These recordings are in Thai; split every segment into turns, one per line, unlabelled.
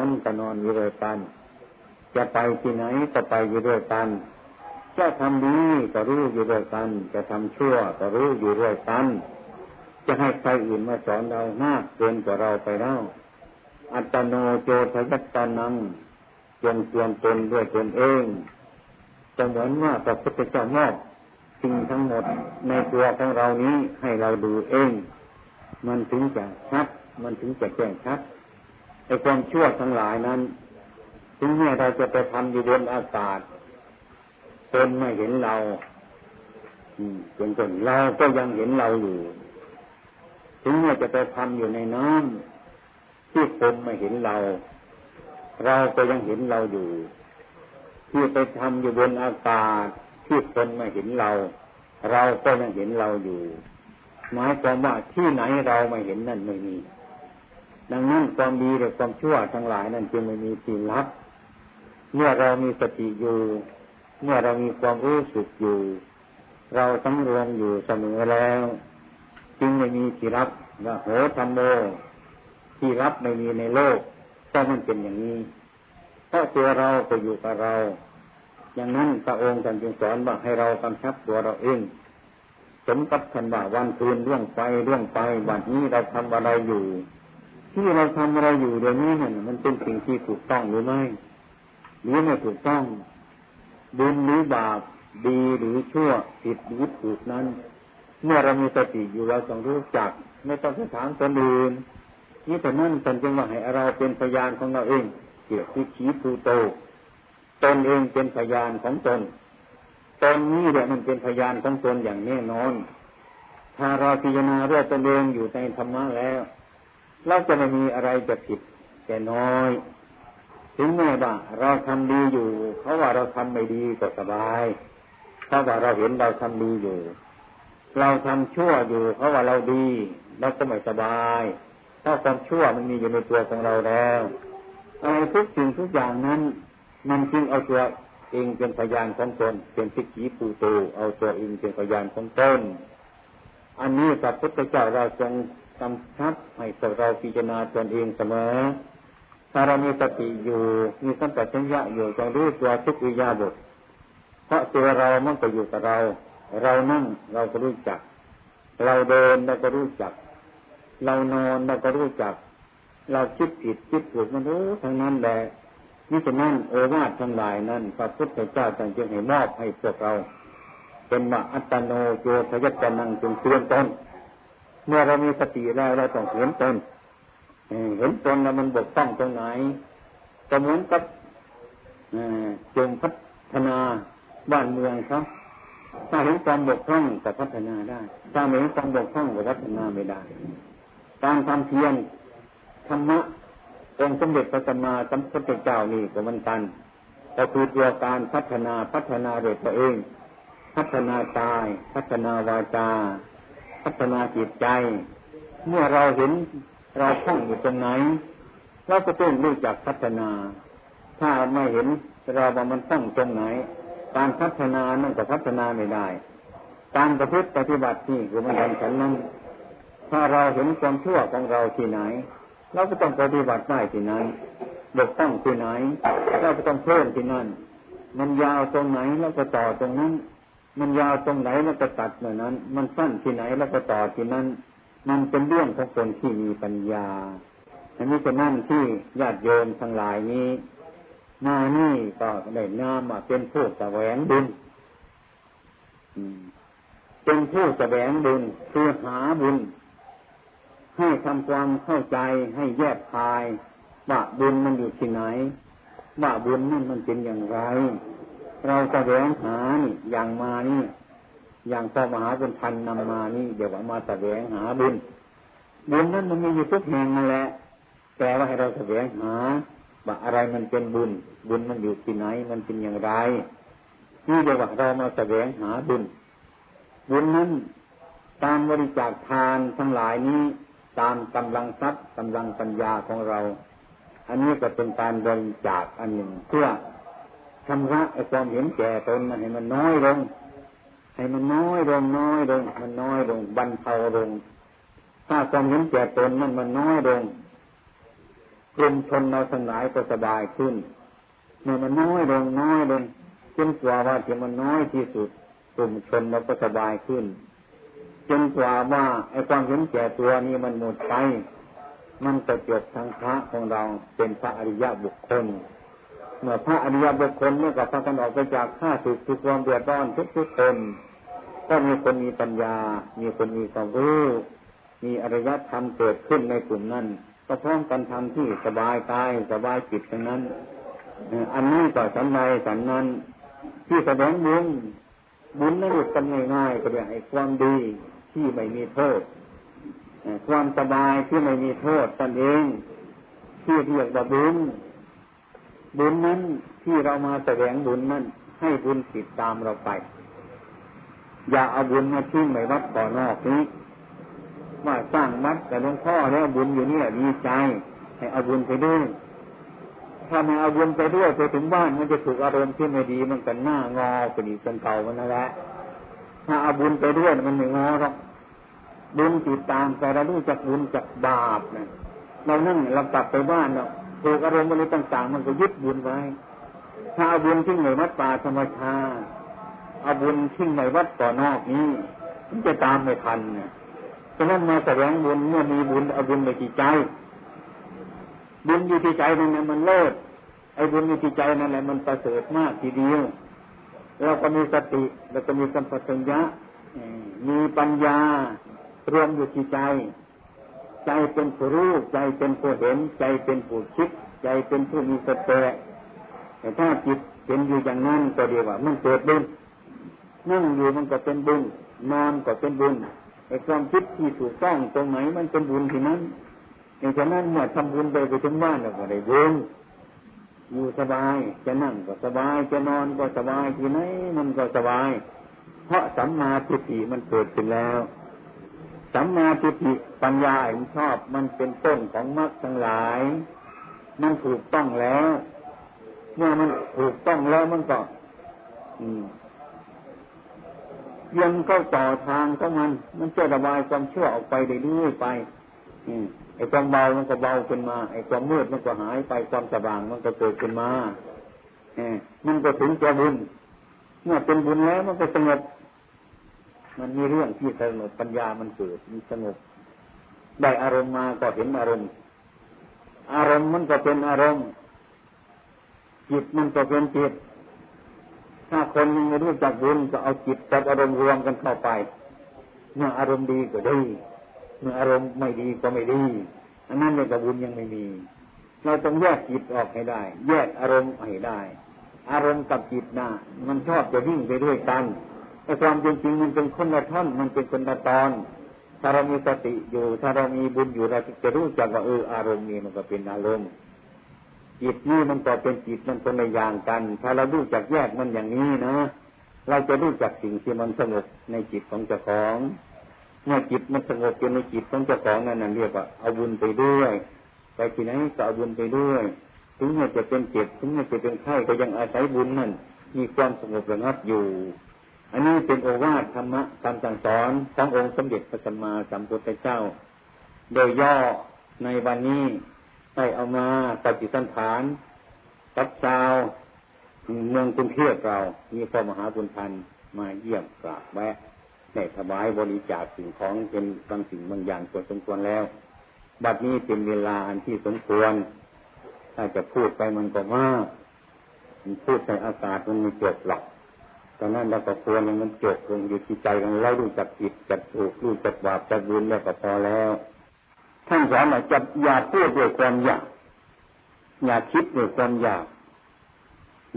อนก็นอนอยู่ด้วยกัน จะไปที่ไหนก็ไปอยู่ด้วยกัน จะทำดีก็รู้อยู่ด้วยกัน จะทำชั่วก็รู้อยู่ด้วยกัน จะให้ใครอื่นมาสอนเรามากเกินกว่าเราไปแล้วอัตโนโจทยัตตานังจงเตือนตนด้วยตนเองจะเหมือนว่าพระพุทธเจ้ามอบสิ่งทั้งหมดในตัวของเรานี้ให้เราดูเอง มันถึงจะชัด มันถึงจะแจ้งชัด ไอ้ความชั่วทั้งหลายนั้น ถึงแม้เราจะไปทำอยู่บนอากาศตนไม่เห็นเราเป็นต้นเราก็ยังเห็นเราอยู่ ถึงแม้จะไปทำอยู่ในน้ำที่คนไม่เห็นเรา เราก็ยังเห็นเราอยู่ ที่ไปทำอยู่บนอากาศที่คนไม่เห็นเรา เราก็ยังเห็นเราอยู่หมายความว่าที่ไหนเราไม่เห็นนั่นไม่มี ดังนั้นความดีหรือความชั่วทั้งหลายนั่นจึงไม่มีที่ลับ เมื่อเรามีสติอยู่ เมื่อเรามีความรู้สึกอยู่ เราตั้งรวมอยู่เสมอแล้ว จึงไม่มีที่รับว่าโหธรรมโมที่รับไม่มีในโลกก็มันเป็นอย่างนี้เพราะตัวเราไปอยู่กับเรา อย่างนั้นพระองค์ท่านจึงสอนว่าให้เรากำชับตัวเราเองสมกับท่านว่าวันคืนล่วงไปล่วงไปวันนี้เราทำอะไรอยู่ ที่เราทำอะไรอยู่เดี๋ยวนี้เนี่ยมันเป็นสิ่งที่ถูกต้องหรือไม่หรือไม่ถูกต้อง บุญหรือบาปดีหรือชั่วผิดหรือถูกนั้น เมื่อเรามีสติอยู่เราต้องรู้จัก ไม่ต้องไปถามคนอื่นนี่แต่นั่นเป็นจึงหว่าให้เราเป็นพยานของเราเองเกี่ยวกับขีภูโตตนเองเป็นพยานของตนตนนี้เดี๋ยมันเป็นพยานของตนอย่างแน่นอน ถ้าเราพิจารณาเรื่องตนเองอยู่ในธรรมะแล้ว เราจะไม่มีอะไรจะผิดแต่น้อย ถึงแม้ว่าเราทำดีอยู่ เขาว่าเราทำไม่ดีก็สบายเพราว่าเราเห็นเราทำดีอยู่ เราทำชั่วอยู่เขาว่าเราดีเราก็ไม่สบายเพราความชั่วมันมีอยู่ในตัวของเราแล้วอะไรทุกสิ่งทุกอย่างนั้น มันจึงเอาตัวเองเป็นพยานของตนเป็นสิกีปูโตเอาตัวเองเป็นพยานของตนอันนี้พระพุทธเจ้าเราทรง กำชับให้พวกเราพิจารณาตนเองเสมอ ถ้าเรามีสติอยู่ มีสัมปชัญญะอยู่จงรู้ตัวทุกวิยาบทเพราะตัวเรามันก็อยู่กับเรา เรานั่งเราก็รู้จัก เราเดินเราก็รู้จัก เรานอนเราก็รู้จัก เราคิดผิดคิดถูกมันรู้ทั้งนั้นแหละนี่ฉะนั้นโอวาททั้งหลายนั้นพระพุทธเจ้าจึงให้มอบให้พวกเรา เป็นว่าอัตโนโยทยัตนังจงเตือนตน เมื่อเรามีสติแล้วเราต้องเห็นตนเห็นตนแล้วมันบกต้องตรงไหนก็เหมือนกับจงพัฒนาบ้านเมืองครับถ้าเห็นความบกพร่องก็พัฒนาได้ถ้าไม่เห็นความบกพร่องก็พัฒนาไม่ได้ การทำเพียรธรรมะองค์สมเด็จพระสัมมาสัมพุทธเจ้านี่ก็มันกันก็คือตัวการพัฒนาพัฒนาเด็กตัวเอง พัฒนากาย พัฒนาวาจา พัฒนาจิตใจ เมื่อเราเห็นเราท่องอยู่ตรงไหนเราก็ต้องรู้จักพัฒนา ถ้าไม่เห็นเราว่ามันตั้งตรงไหน การพัฒนานั่นก็พัฒนาไม่ได้ การประพฤติปฏิบัตินี่คือมันดันฉันนั้น ถ้าเราเห็นความชั่วของเราที่ไหน เราก็ต้องปฏิบัติได้ที่นั้นบกต้องที่ไหน เราก็ต้องเพิ่มที่นั่น มันยาวตรงไหนแล้วก็ต่อตรงนั้น มันยาวตรงไหนแล้วก็ตัดเหมือนนั้น มันสั้นที่ไหนแล้วก็ต่อที่นั้น มันเป็นเรื่องของคนที่มีปัญญาอันนี้จะนั่นที่ญาติโยมทั้งหลายนี้มานี่ก็ได้นามมาเป็นผู้แสวงบุญเป็นผู้แสวงบุญคือหาบุญ ให้ทำความเข้าใจให้แยกคาย ว่าบุญมันอยู่ที่ไหน ว่าบุญนั่นมันเป็นอย่างไร เราจะแสวงหานี่อย่างมานี่อย่างพอมหาบุญทันนำมานี่เดี๋ยวมาแสวงหาบุญบุญนั้นมันมีอยู่ทุกแห่งนั่นแหละแต่ว่าให้เราแสวงหาว่าอะไรมันเป็นบุญ บุญมันอยู่ที่ไหน มันเป็นอย่างไรนี่เดี๋ยวเรามาแสวงหาบุญ บุญนั้นตามบริจาคทานทั้งหลายนี้ตามกำลังทรัพย์กำลังปัญญาของเรา อันนี้ก็เป็นการบริจาคอันหนึ่งเพื่อ ชำระไอ้ความเห็นแก่ตนให้มันน้อยลง ให้มันน้อยลงน้อยลง มันน้อยลงบรรเทาลง ถ้าความเห็นแก่ตนมันมันน้อยลงกลุ่มชนเราทั้งหลายก็สบายขึ้นเมื่อมันน้อยลงน้อยลงจนกว่าว่าที่มันน้อยที่สุดกลุ่มชนเราก็สบายขึ้นจนกว่าว่าไอ้ความเห็นแก่ตัวนี้มันหมดไป มันจะจบทางพระของเราเป็นพระอริยะบุคคล เมื่อพระอริยบุคคลเมื่อกับพระกันออกไปจากข้าศึกทุกความเดือดร้อนทุกทุกคนก็มีคนมีปัญญา มีคนมีความรู้ มีอริยธรรมเกิดขึ้นในกลุ่มนั้นก็พร้อมกันทำที่สบายกายสบายจิตทั้งนั้นอันนี้ก็สันใดสันนั้น ที่แสดงบุญบุญนั้นกันง่ายๆก็เรียกไอ้ความดีที่ไม่มีโทษความสบายที่ไม่มีโทษตนเองที่เรียกว่าบุญ บุญนั้นที่เรามาแสดงบุญนั้น ให้บุญติดตามเราไป อย่าเอาบุญมาทิ้งในวัดต่อนอกนี้ว่าสร้างวัดแต่หลวงพ่อแล้วบุญอยู่เนี่ยดีใจให้เอาบุญไปด้วยถ้าไม่เอาบุญไปด้วยไปถึงบ้านมันจะถูกอารมณ์ที่ไม่ดีมันกันหน้างอเป็นอีกเป็นเก่ามันนั่นแหละถ้าเอาบุญไปด้วยมันไม่งอหรอกบุญติดตามแต่เรารู้จักบุญจักบาปนะเรานั่งเรากลับไปบ้านเรา ถูกอารมณ์อะไรต่าง ๆ มันก็ยึดบุญไว้ถ้าเอาบุญทิ้งในวัดป่าธรรมชาเอาบุญทิ้งในวัดต่อนอกนี้มันจะตามไม่ทันเนี่ยฉะนั้นมาแสดงบุญเมื่อมีบุญเอาบุญในจิตใจ บุญอยู่ที่ใจนั่นแหละมันเลิศไอ้บุญอยู่ที่ใจนั่นแหละมันประเสริฐมากทีเดียวเราก็มีสติเราก็มีสัมปชัญญะมีปัญญารวมอยู่ที่ใจ ใจเป็นผู้รู้ใจเป็นผู้เห็น ใจเป็นผู้คิด ใจเป็นผู้มีสติแต่ถ้าจิตเป็นอยู่อย่างนั้นก็เดียวว่า มันเกิดบุญนั่งอยู่มันก็เป็นบุญนอนก็เป็นบุญไอ้ความคิดที่ถูกต้องตรงไหนมันเป็นบุญที่นั้นในฉะนั้นเมื่อทำบุญไปไปถึงบ้านเราก็ได้บุญอยู่สบายจะนั่งก็สบายจะนอนก็สบายที่ไหนมันก็สบาย เพราะสัมมาทิฏฐิมันเกิดขึ้นแล้ว สัมมาทิฏฐิปัญญาเห็นชอบมันเป็นต้นของมรรคทั้งหลาย มันถูกต้องแล้วเมื่อมันถูกต้องแล้วมันก็ยังเข้าต่อทางของมัน มันจะระบายความชั่วออกไปเรื่อยๆไปไอ้ความเบามันก็เบาขึ้นมา ไอ้ความมืดมันก็หายไปความสว่างมันก็เกิดขึ้นมาเอมันก็ถึงจะบุญ เมื่อเป็นบุญแล้วมันก็สงบ มันมีเรื่องที่สงบปัญญามันเกิดมีสงบได้อารมณ์มาก็เห็นอารมณ์ อารมณ์มันก็เป็นอารมณ์ จิตมันก็เป็นจิต ถ้าคนยังไม่รู้จักบุญก็เอาจิตกับอารมณ์รวมกันเข้าไป เมื่ออารมณ์ดีก็ดี เมื่ออารมณ์ไม่ดีก็ไม่ดี อันนั้นในกระบุญยังไม่มี เราต้องแยกจิตออกให้ได้ แยกอารมณ์ให้ได้ อารมณ์กับจิตนะมันชอบจะวิ่งไปด้วยกัน แต่ความจริงๆมันเป็นคนละท่อนมันเป็นคนละตอน ถ้าเรามีสติอยู่ ถ้าเรามีบุญอยู่เราจะรู้จักว่าเอออารมณ์นี้มันก็เป็นอารมณ์จิตนี่มันก็เป็นจิตมันคนละอย่างกัน ถ้าเรารู้จักแยกมันอย่างนี้นะเราจะรู้จักสิ่งที่มันสงบในจิตของเจ้าของ เมื่อจิตมันสงบอยู่ในจิตของเจ้าของนั่นนั่นเรียกว่าเอาบุญไปด้วย ไปที่ไหนก็เอาบุญไปด้วย ถึงแม้จะเป็นเจ็บถึงแม้จะเป็นไข้ก็ยังอาศัยบุญนั่นมีความสงบระงับอยู่ อันนี้เป็นโอวาทธรรมะคำสั่งสอนขององค์สมเด็จพระสัมมาสัมพุทธเจ้า โดยย่อในวันนี้ได้เอามาปฏิสันฐานกับชาวเมืองกรุงเทพเรา มีพระมหาบุญทันมาเยี่ยมกราบแวะได้ถวายบริจาคสิ่งของเป็นบางสิ่งบางอย่างตัวสมควรแล้ว บัดนี้เป็นเวลาอันที่สมควร ถ้าจะพูดไปมันก็มากพูดในอากาศมันมีจบหรอก ตอนนั้นเราก็ควรมันจบลงอยู่ที่ใจของเรารู้จักผิดจักถูกรู้จักบาปจักบุญแล้วก็พอแล้วท่านสอนว่าจะอย่าพูดด้วยความอยากอย่าคิดด้วยความอยาก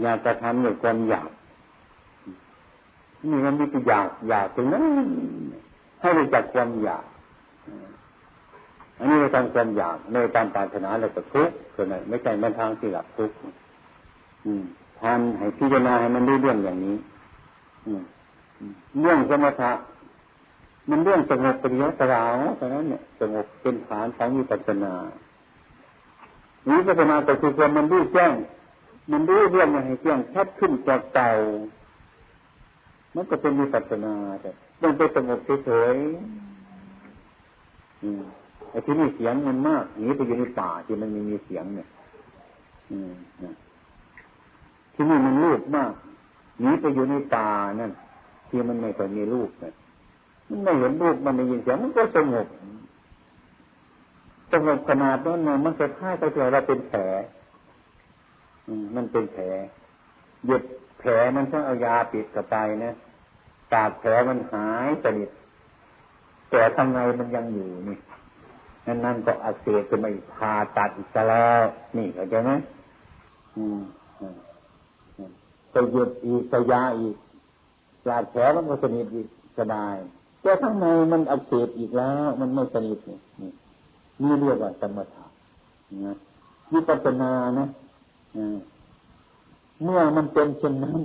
อย่ากระทำด้วยความอยากนี่มันมีแต่อยากอยากถึงนั้นให้รู้จักความอยากอันนี้เราทำความอยากในตามปรารถนาเราก็ทุกข์ส่วนไหนไม่ใช่มันทางที่หลับทุกข์ทานให้พิจารณาให้มันได้เรื่องอย่างนี้ เรื่องสมถะมันเรื่องสงบปริยัตราวเพราะนั้นเนี่ยสงบเป็นฐานของวิปัสสนาวิปัสสนาก็คือความมันรู้แจ้ง มันรู้เรื่องให้แจ้งชัดขึ้นจากเก่ามันก็เป็นมีปัสสนาแต่ต้องไปสงบเฉยๆไอ้ที่นี่เสียงมันมากหนีไปอยู่ในป่าที่มันไม่มีเสียงเนี่ย อืมที่นี่มันลูกมาก หนีไปอยู่ในป่านั่นที่มันไม่เคยมีลูกเนี่ยมันไม่เห็นลูกมันได้ยินเสียงมันก็สงบสงบขนาดนั้นเลยมันจะค่ายไปเถอเราเป็นแผลมันเป็นแผลหยุดแผลมันต้องเอายาปิดกระไปนะตาดแผลมันหายสนิทแต่ทางมันยังอยู่นี่นั่นนั่นก็อักเสบจะไม่พาตัดอีกแล้วนี่เข้าใจไหมอืม ไปหยุดอีกไปยาอีกตาดแผลมันก็สนิทอีกสบายแต่ข้างในมันอักเสบอีกแล้ว มันไม่สนิทนี่นี่เรียกว่าสมถะนะวิปัสสนานะเมื่อมันเป็นเช่นนั้น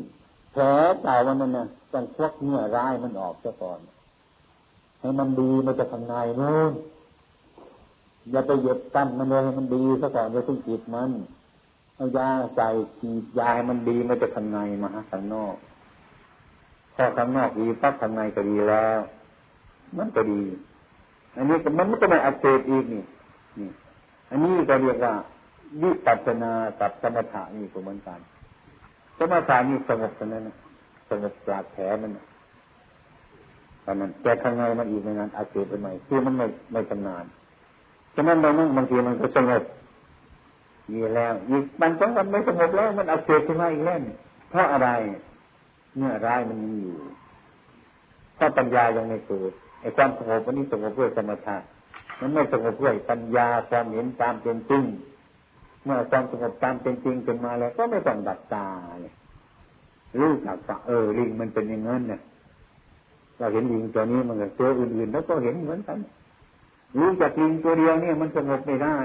แผลเก่ามันนั่นนะต้องควักเนื้อร้ายมันออกซะก่อน ให้มันดีมันจะทำงานนู้นอย่าไปเหยียดตั้นมันเลยให้มันดีซะก่อนอย่าเพิ่งจิตมัน เอายาใส่ฉีดยามันดีมันจะทำงานมาข้างนอกพอข้างนอกดีปั๊บข้างในก็ดีแล้ว มันก็ดี อันนี้มันไม่ต้องไปอักเสบอีกนี่นี่อันนี้ก็เรียกว่าวิปัสสนากับสมถะนี่ก็เหมือนกันสมถะนี่สงบตรงนั้นสงบปราดแผลมันตอนนั้นแต่ข้างในมันอีกในนั้นอาเสบไปใหม่คือมันไม่ไม่ชำนาญฉะนั้นเรางบางทีมันก็สงบ มีแล้วอีกมันก็มันไม่สงบแล้วมันอาเสบขึ้นมาอีกแล้วเพราะอะไรเมื่อร้ายมันยังอยู่ถ้าปัญญายังไม่เกิดไอ้ความสงบวันนี้สงบเพื่อสมถะมันไม่สงบเพื่อปัญญาความเห็นตามเป็นจริงเมื่อความสงบตามเป็นจริงขึ้นมาแล้ว ก็ไม่ต้องดักตาเลยรู้จักว่าเออลิงมันเป็นอย่างนั้นเนี่ยเราเห็นลิงตัวนี้มันกับตัวอื่นๆแล้วก็เห็นเหมือนกันรู้จักลิงตัวเดียวเนี่ยมันสงบไม่ได้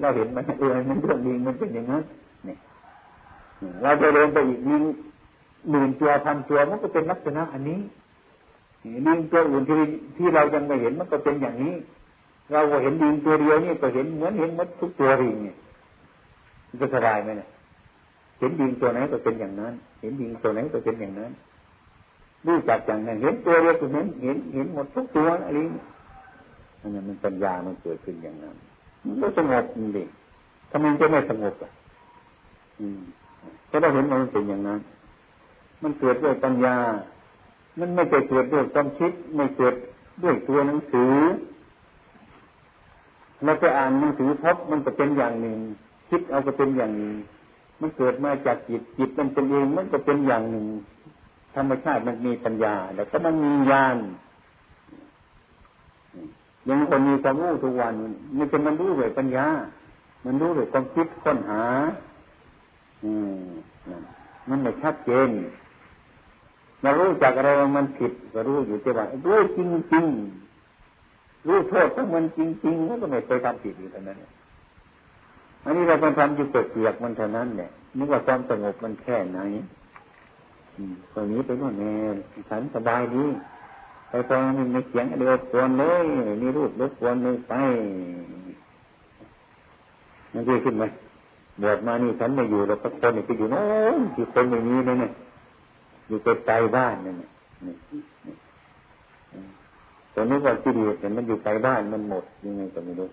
เราเห็นมันเออมันเรื่องลิงมันเป็นอย่างนั้นเนี่ยเราจะเดินไปอีกลิงหมื่นตัวพันตัวมันก็เป็นลักษณะอันนี้ลิงตัวอื่นที่ที่เรายังไม่เห็นมันก็เป็นอย่างนี้ เราก็เห็นลิงตัวเดียวนี่ก็เห็นเหมือนเห็นมดทุกตัวลิงเนี่ยจะสบายไหมเนี่ยเห็นดิงตัวไหนก็เป็นอย่างนั้น เห็นดิงตัวไหนก็เป็นอย่างนั้นรู้จักอย่างนั้นเห็นตัวเดียวก็เห็นเห็นเห็นหมดทุกตัวอะไรนี่อันนั้นมันปัญญามันเกิดขึ้นอย่างนั้น มันก็สงบจริงทำไมจะไม่สงบอะอืมก็ได้เห็นมันเป็นอย่างนั้น มันเกิดด้วยปัญญา มันไม่เกิดด้วยความคิด ไม่เกิดด้วยตัวหนังสือเราไปอ่านหนังสือพบมันจะเป็นอย่างหนึ่ง คิดเอาก็เป็นอย่างหนี้มันเกิดมาจากจิตจิตมันเป็นเองมันก็เป็นอย่างหนึ่ง ธรรมชาติมันมีปัญญา แล้วก็มันมีญาณ ยังคนมีความรู้ทุกวันมันจะมันรู้ด้วยปัญญา มันรู้ด้วยความคิดค้นหา อืมมันไม่ชัดเจนเรารู้จากอะไรมันผิดก็รู้อยู่แต่ว่ารู้จริงจริงรู้โทษของมันจริงจริงก็ไม่เคยทำผิดอยู่เท่านั้นอันนี้เราเป็นทำอยู่เปียกมันเท่านั้นเนี่ยนึกว่าความสงบมันแค่ไหนตรงนี้ไปว่าแน่ฉันสบายดี ไปตอนนี้ไม่เสียงเดือดกวนเลยมีรูปรบกวนเลยไปมันดีขึ้นไหมบวชมานี่ฉันไม่อยู่แล้วก็คนไปอยู่โน้นที่คนไม่มีเลยเนี่ยอยู่ไกลบ้านเนี่ยตอนนี้ว่าที่ดีแต่มันอยู่ไกลบ้านมันหมดยังไงก็ไม่รู้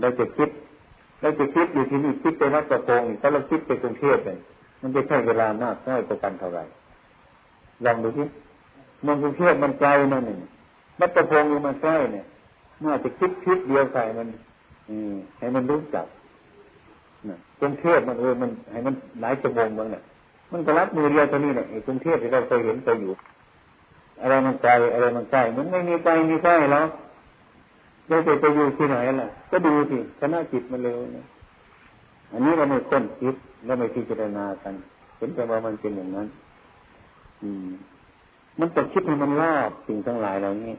เราจะคิดเราจะคิดอยู่ที่นี่คิดไปวัดประโงถ้าเราคิดไปกรุงเทพเลยมันจะใช้เวลามากน้อยกว่ากันเท่าไหร่ลองดูที่ มืองกรุงเทพมันไกลนั่นนี่วัดประโงมันใกล้เนี่ยเมื่อจะคิดคิดเดียวใส่มันอืมให้มันรู้จักนะกรุงเทพมันเออมันให้มันหลายชั่วโมงบ้างเนี่ยมันก็รับมือเดียวตัวนี้เนี่ยกรุงเทพที่เราเคยเห็นเคยอยู่ อะไรมันไกลอะไรมันใกล้มันไม่มีไกลมีใกล้แล้วเราจะไปอยู่ที่ไหนล่ะ ก็ดูสิคณะจิตมันเร็วนะอันนี้เราไม่ค้นคิดแล้วไม่พิจารณากัน เห็นแต่ว่ามันเป็นอย่างนั้น อืม มันต้องคิดให้มันรอบสิ่งทั้งหลายเหล่านี้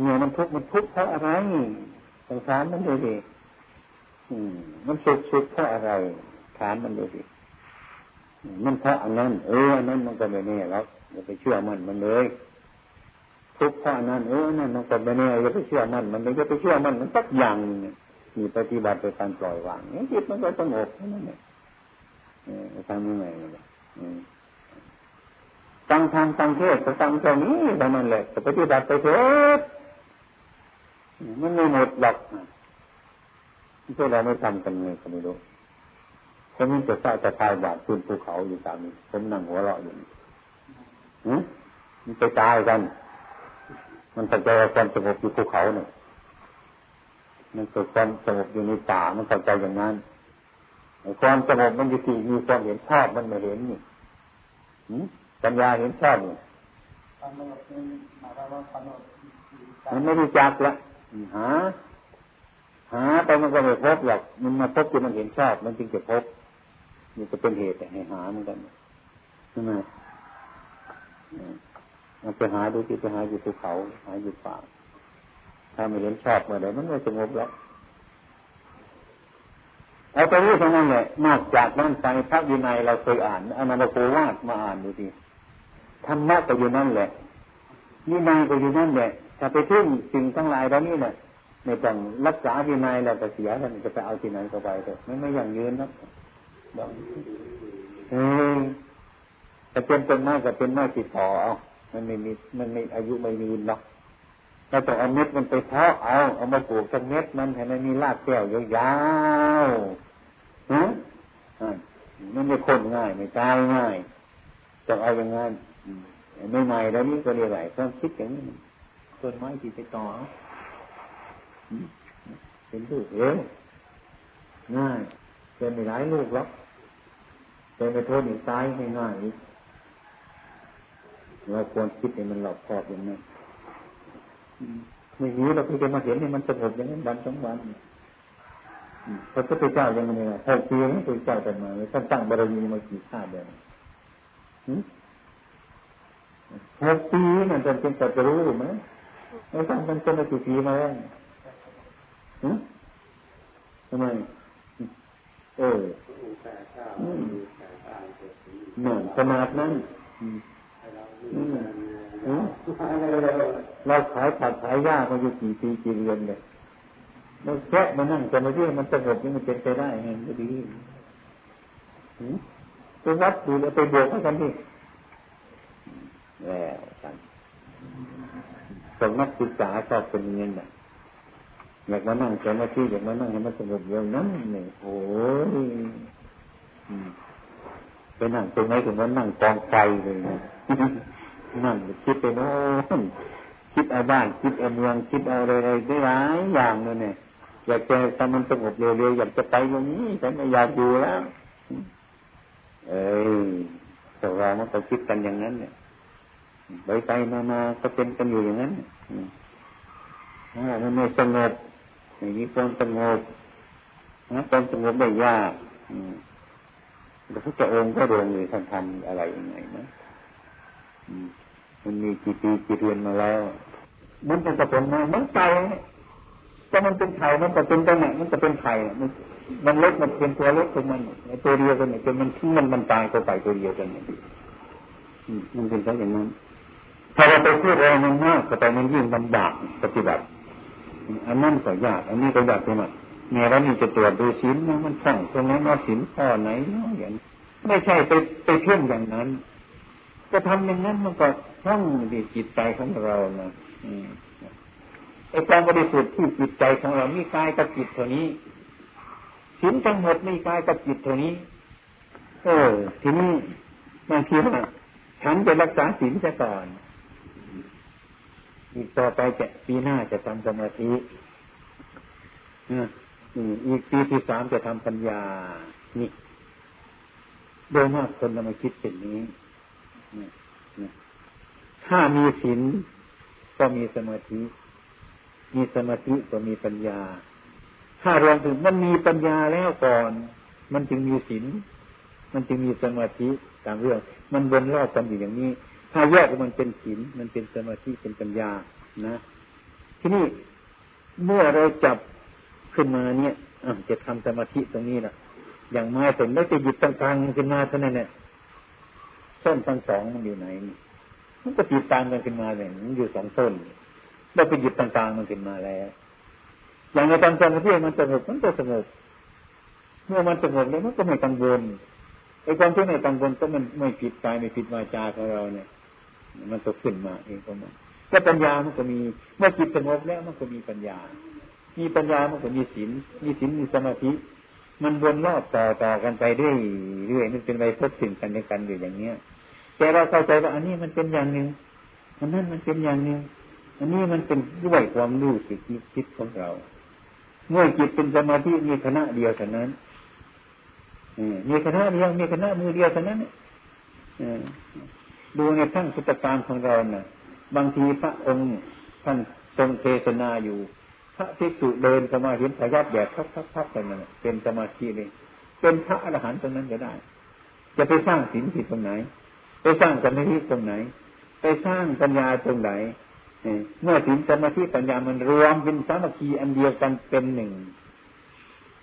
เนี่ยมันทุกข์มันทุกข์เพราะอะไรสงสารมันดูสิมันสุขสุขเพราะอะไร ถามมันดูสิมันเพราะอันนั้น เอออันนั้นมันก็ไม่แน่แล้วอย่าไปเชื่อมันมันเลย ทุกข์เพราะอนั้นเออนั่นมันก็ไม่แน่อย่าไปเชื่อมันมันไม่จะไปเชื่อมันมันสักอย่างมีปฏิบัติโดยการปล่อยวางนี่จิตมันก็สงบนั่นเองทำยังไง ตั้งทางตั้งเทศก็ตั้งตรงนี้เท่านั้นแหละปฏิบัติไปเถิดมันไม่หมดหรอกพวกเราไม่ทำกันเลยก็ไม่รู้ผมมีแต่ร้าจะทายบาดขึ้นภูเขาอยู่ตามนี้ผมนั่งหัวเราะอยู่มันไปตายกัน มันเข้าใจความสงบอยู่ภูเขาเนี่ยมันเกิดความสงบอยู่ในป่ามันเข้าใจอย่างนั้นความสงบมันอยู่ที่มีความเห็นชอบมันไม่เห็นนี่ ปัญญาเห็นชอบนี่มันไม่รู้จักละหาหาไปมันก็ไม่พบหรอกมันมาพบจนมันเห็นชอบ มันจึงจะพบนี่จะเป็นเหตุให้หาเหมือนกันใช่ไหมมันไปหาดูที่ไปหาอยู่ภูเขา หาอยู่ป่าถ้าไม่เห็นชอบเมื่อใดมันไม่สงบแล้วเอาไปรู้เท่านั้นแหละนอกจากนั้นไปพระวินัยเราเคยอ่านอนามาโกวาดมาอ่านดูดิ ธรรมะก็อยู่นั่นแหละวินัยก็อยู่นั่นแหละถ้าไปทึ่งสิ่งทั้งหลายแล้วนี่เนี่ยไม่ต้องรักษาวินัยเราก็เสียท่านจะไปเอาที่ไหนก็ไปเถอะไม่ไม่อย่างยืนนะเฮ้ยแต่เป็นต้นไม้ก็เป็นไม้ติดต่อเอามันไม่มีมันไม่อายุไม่ยืนหรอกเราต้องเอาเม็ดมันไปเพาะเอาเอามาปลูกสักเม็ดมันให้มันมีรากแก้วยาวๆฮะมันไม่คนง่ายไม่ตายง่ายต้องเอาอย่างนั้น ไม่ใหม่แล้วนี่ก็เรียกไรต้องคิดอย่างนี้ต้นไม้ที่ไปต่อเป็นลูกเองง่ายเป็นไม่หลายลูกหรอกเป็นไปโทษอีกตายง่ายๆเราควรคิดให้มันหลอกคอบอย่างนั้นไม่มีเราเพิ่งจะมาเห็นให้มันสงบอย่างนั้นวันสองวันพระพุทธเจ้ายังไงหกปีพระพุทธเจ้าเป็นมาท่านตั้งบารมีมากี่ชาติเดียว หกปีนั่นจะเป็นตัดรู้ไหมไม่ทำมันเป็นกี่ปีมาแล้วทำไมเออหนึ่งขนาดนั้นเราขายผัดขายยามาอยู่กี่ปีกี่เดือนเลยเราแค่มานั่งจะมาเรื่องมันสงบนี่มันเป็นไปได้ไงก็ดีไปวัดดูแล้วไปบวกกันที่ แล้วกันสมนักศึกษาชอบเป็นเงินแบบอยากมานั่งสมาธิอยากมานั่งให้มันสงบอย่างนั้นเนี่ยโอ้ยไปนั่งตรงไหนถึงว่านั่งกองไฟเลยนั่งคิดไปโน่นคิดเอาบ้านคิดเอาเมืองคิดเอาอะไรได้หลายอย่างเลยเนี่ยอยากจะทำมันสงบเร็วๆอยากจะไปอย่างนี้แต่ไม่อยากอยู่แล้วเอ้ยแต่เรามันก็คิดกันอย่างนั้นเนี่ย ไปไปมามาก็เป็นกันอยู่อย่างนั้นถ้ามันไม่สงบอย่างนี้ความสงบนะความสงบได้ยากพระพุทธองค์ก็รงเลยท่านทำอะไรยังไงนะมันมีกี่ปีกี่เดือนมาแล้ว มันเป็นกระผลมามันไก่แต่มันเป็นไข่มันก็เป็นตรงไหนมันก็เป็นไข่มันมันเล็กมันเป็นตัวเล็กของมันตัวเดียวกันเนี่ยจนมันมันมันตายก็ไปตัวเดียวกันเนี่ยมันเป็นแค่อย่างนั้น ถ้าเราไปพูดอะไรมันมากก็ไปมันยิ่งลำบากปฏิบัติ อันนั้นก็ยากอันนี้ก็ยากไปหมดเนี่ยเรานี่จะตรวจดูศีลนะมันช่องตรงนั้นว่าศีลข้อไหนเนาะอย่างไม่ใช่ไปไปเพ่งอย่างนั้น จะทำอย่างนั้นมันก็ช่องดีจิตใจของเรานะไอ้ความบริสุทธิ์ที่จิตใจของเรามีกายกับจิตเท่านี้ศีลทั้งหมดมีกายกับจิตเท่านี้ เออ ทีนี้บางทีว่าฉันจะรักษาศีลซะก่อน อีกต่อไปจะปีหน้าจะทำสมาธิอีกปีที่สามจะทำปัญญา นี่โดยมากคนเราม่คิดเป็นนี้ถ้ามีศีลก็มีสมาธิ มีสมาธิก็มีปัญญา ถ้ารวมถึงมันมีปัญญาแล้วก่อน มันจึงมีศีลมันจึงมีสมาธิตามเรื่อง มันวนรอบกันอยู่อย่างนี้ ถ้าแยกมันเป็นศีลมันเป็นสมาธิเป็นปัญญานะ ทีนี้เมื่อเราจับขึ้นมาเนี่ยจะทำสมาธิตรงนี้แหละอย่างไม้ผลไม่ไปหยิบต่างๆขึ้นมาเท่านั้นเนี่ยต้นทั้งสองมันอยู่ไหนมันก็ติดตามกันขึ้นมาเลยมันอยู่สองต้นเราไปหยิบต่างๆมันขึ้นมาแล้ว อย่างในตอนสมาธิมันสงบมันก็สงบเมื่อมันสงบแล้วมันก็ไม่กังวลไอ้ความที่ไม่กังวลก็มันไม่ผิดกายไม่ผิดวาจาของเราเนี่ย มันก็ขึ้นมาเองก็มันก็ปัญญามันก็มี เมื่อจิตสงบแล้วมันก็มีปัญญา มีปัญญามันก็มีศีลมีศีลมีสมาธิ มันวนรอบต่อต่อกันไปเรื่อยเรื่อยมันเป็นไปพบสิ่งกันในกันอยู่อย่างเนี้ยแต่เราเข้าใจว่าอันนี้มันเป็นอย่างหนึ่งอันนั้นมันเป็นอย่างหนึ่งอันนี้มันเป็นด้วยความรู้สึกนึกคิดของเรา เมื่อจิตเป็นสมาธิมีคณะเดียวเท่านั้นมีคณะเดียวมีคณะมือเดียวเท่านั้น ดูในทั้งพุทธการของเราเนะ่ะ บางทีพระองค์ท่านทรงเทศนาอยู่ พระภิกษุเดินสมาธิพยับแบบพักพักพักกันนั่นเป็นสมาธิเลยเป็นพระอรหันต์ตรงนั้นก็ได้ จะไปสร้างศีลผิดตรงไหน ไปสร้างสมาธิตรงไหน ไปสร้างปัญญาตรงไหนเมื่อศีลสมาธิปัญญามันรวมเป็นสามัคคีอันเดียวกันเป็นหนึ่ง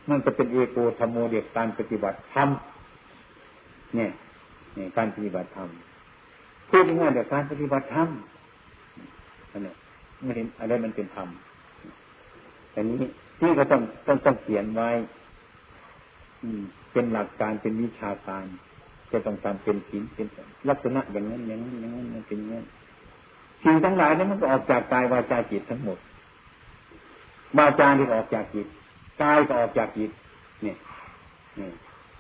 มันจะเป็นเอโกธรรมโมเดียการปฏิบัติธรรมเนี่ย การปฏิบัติธรรม พูดง่ายๆเดี๋ยวการปฏิบัติธรรมอันนี้ไม่เห็นอะไรมันเป็นธรรมอันนี้ที่ก็ต้องต้องต้องเขียนไว้ อืม เป็นหลักการเป็นวิชาการจะต้องทำเป็นศีลเป็นลักษณะอย่างนั้นอย่างนั้นอย่างนั้นมันเป็นอย่างนั้นสิ่งทั้งหลายนั้นมันก็ออกจากกายวาจาจิตทั้งหมดวาจาที่ออกจากจิตกายก็ออกจากจิตเนี่ยเนี่ย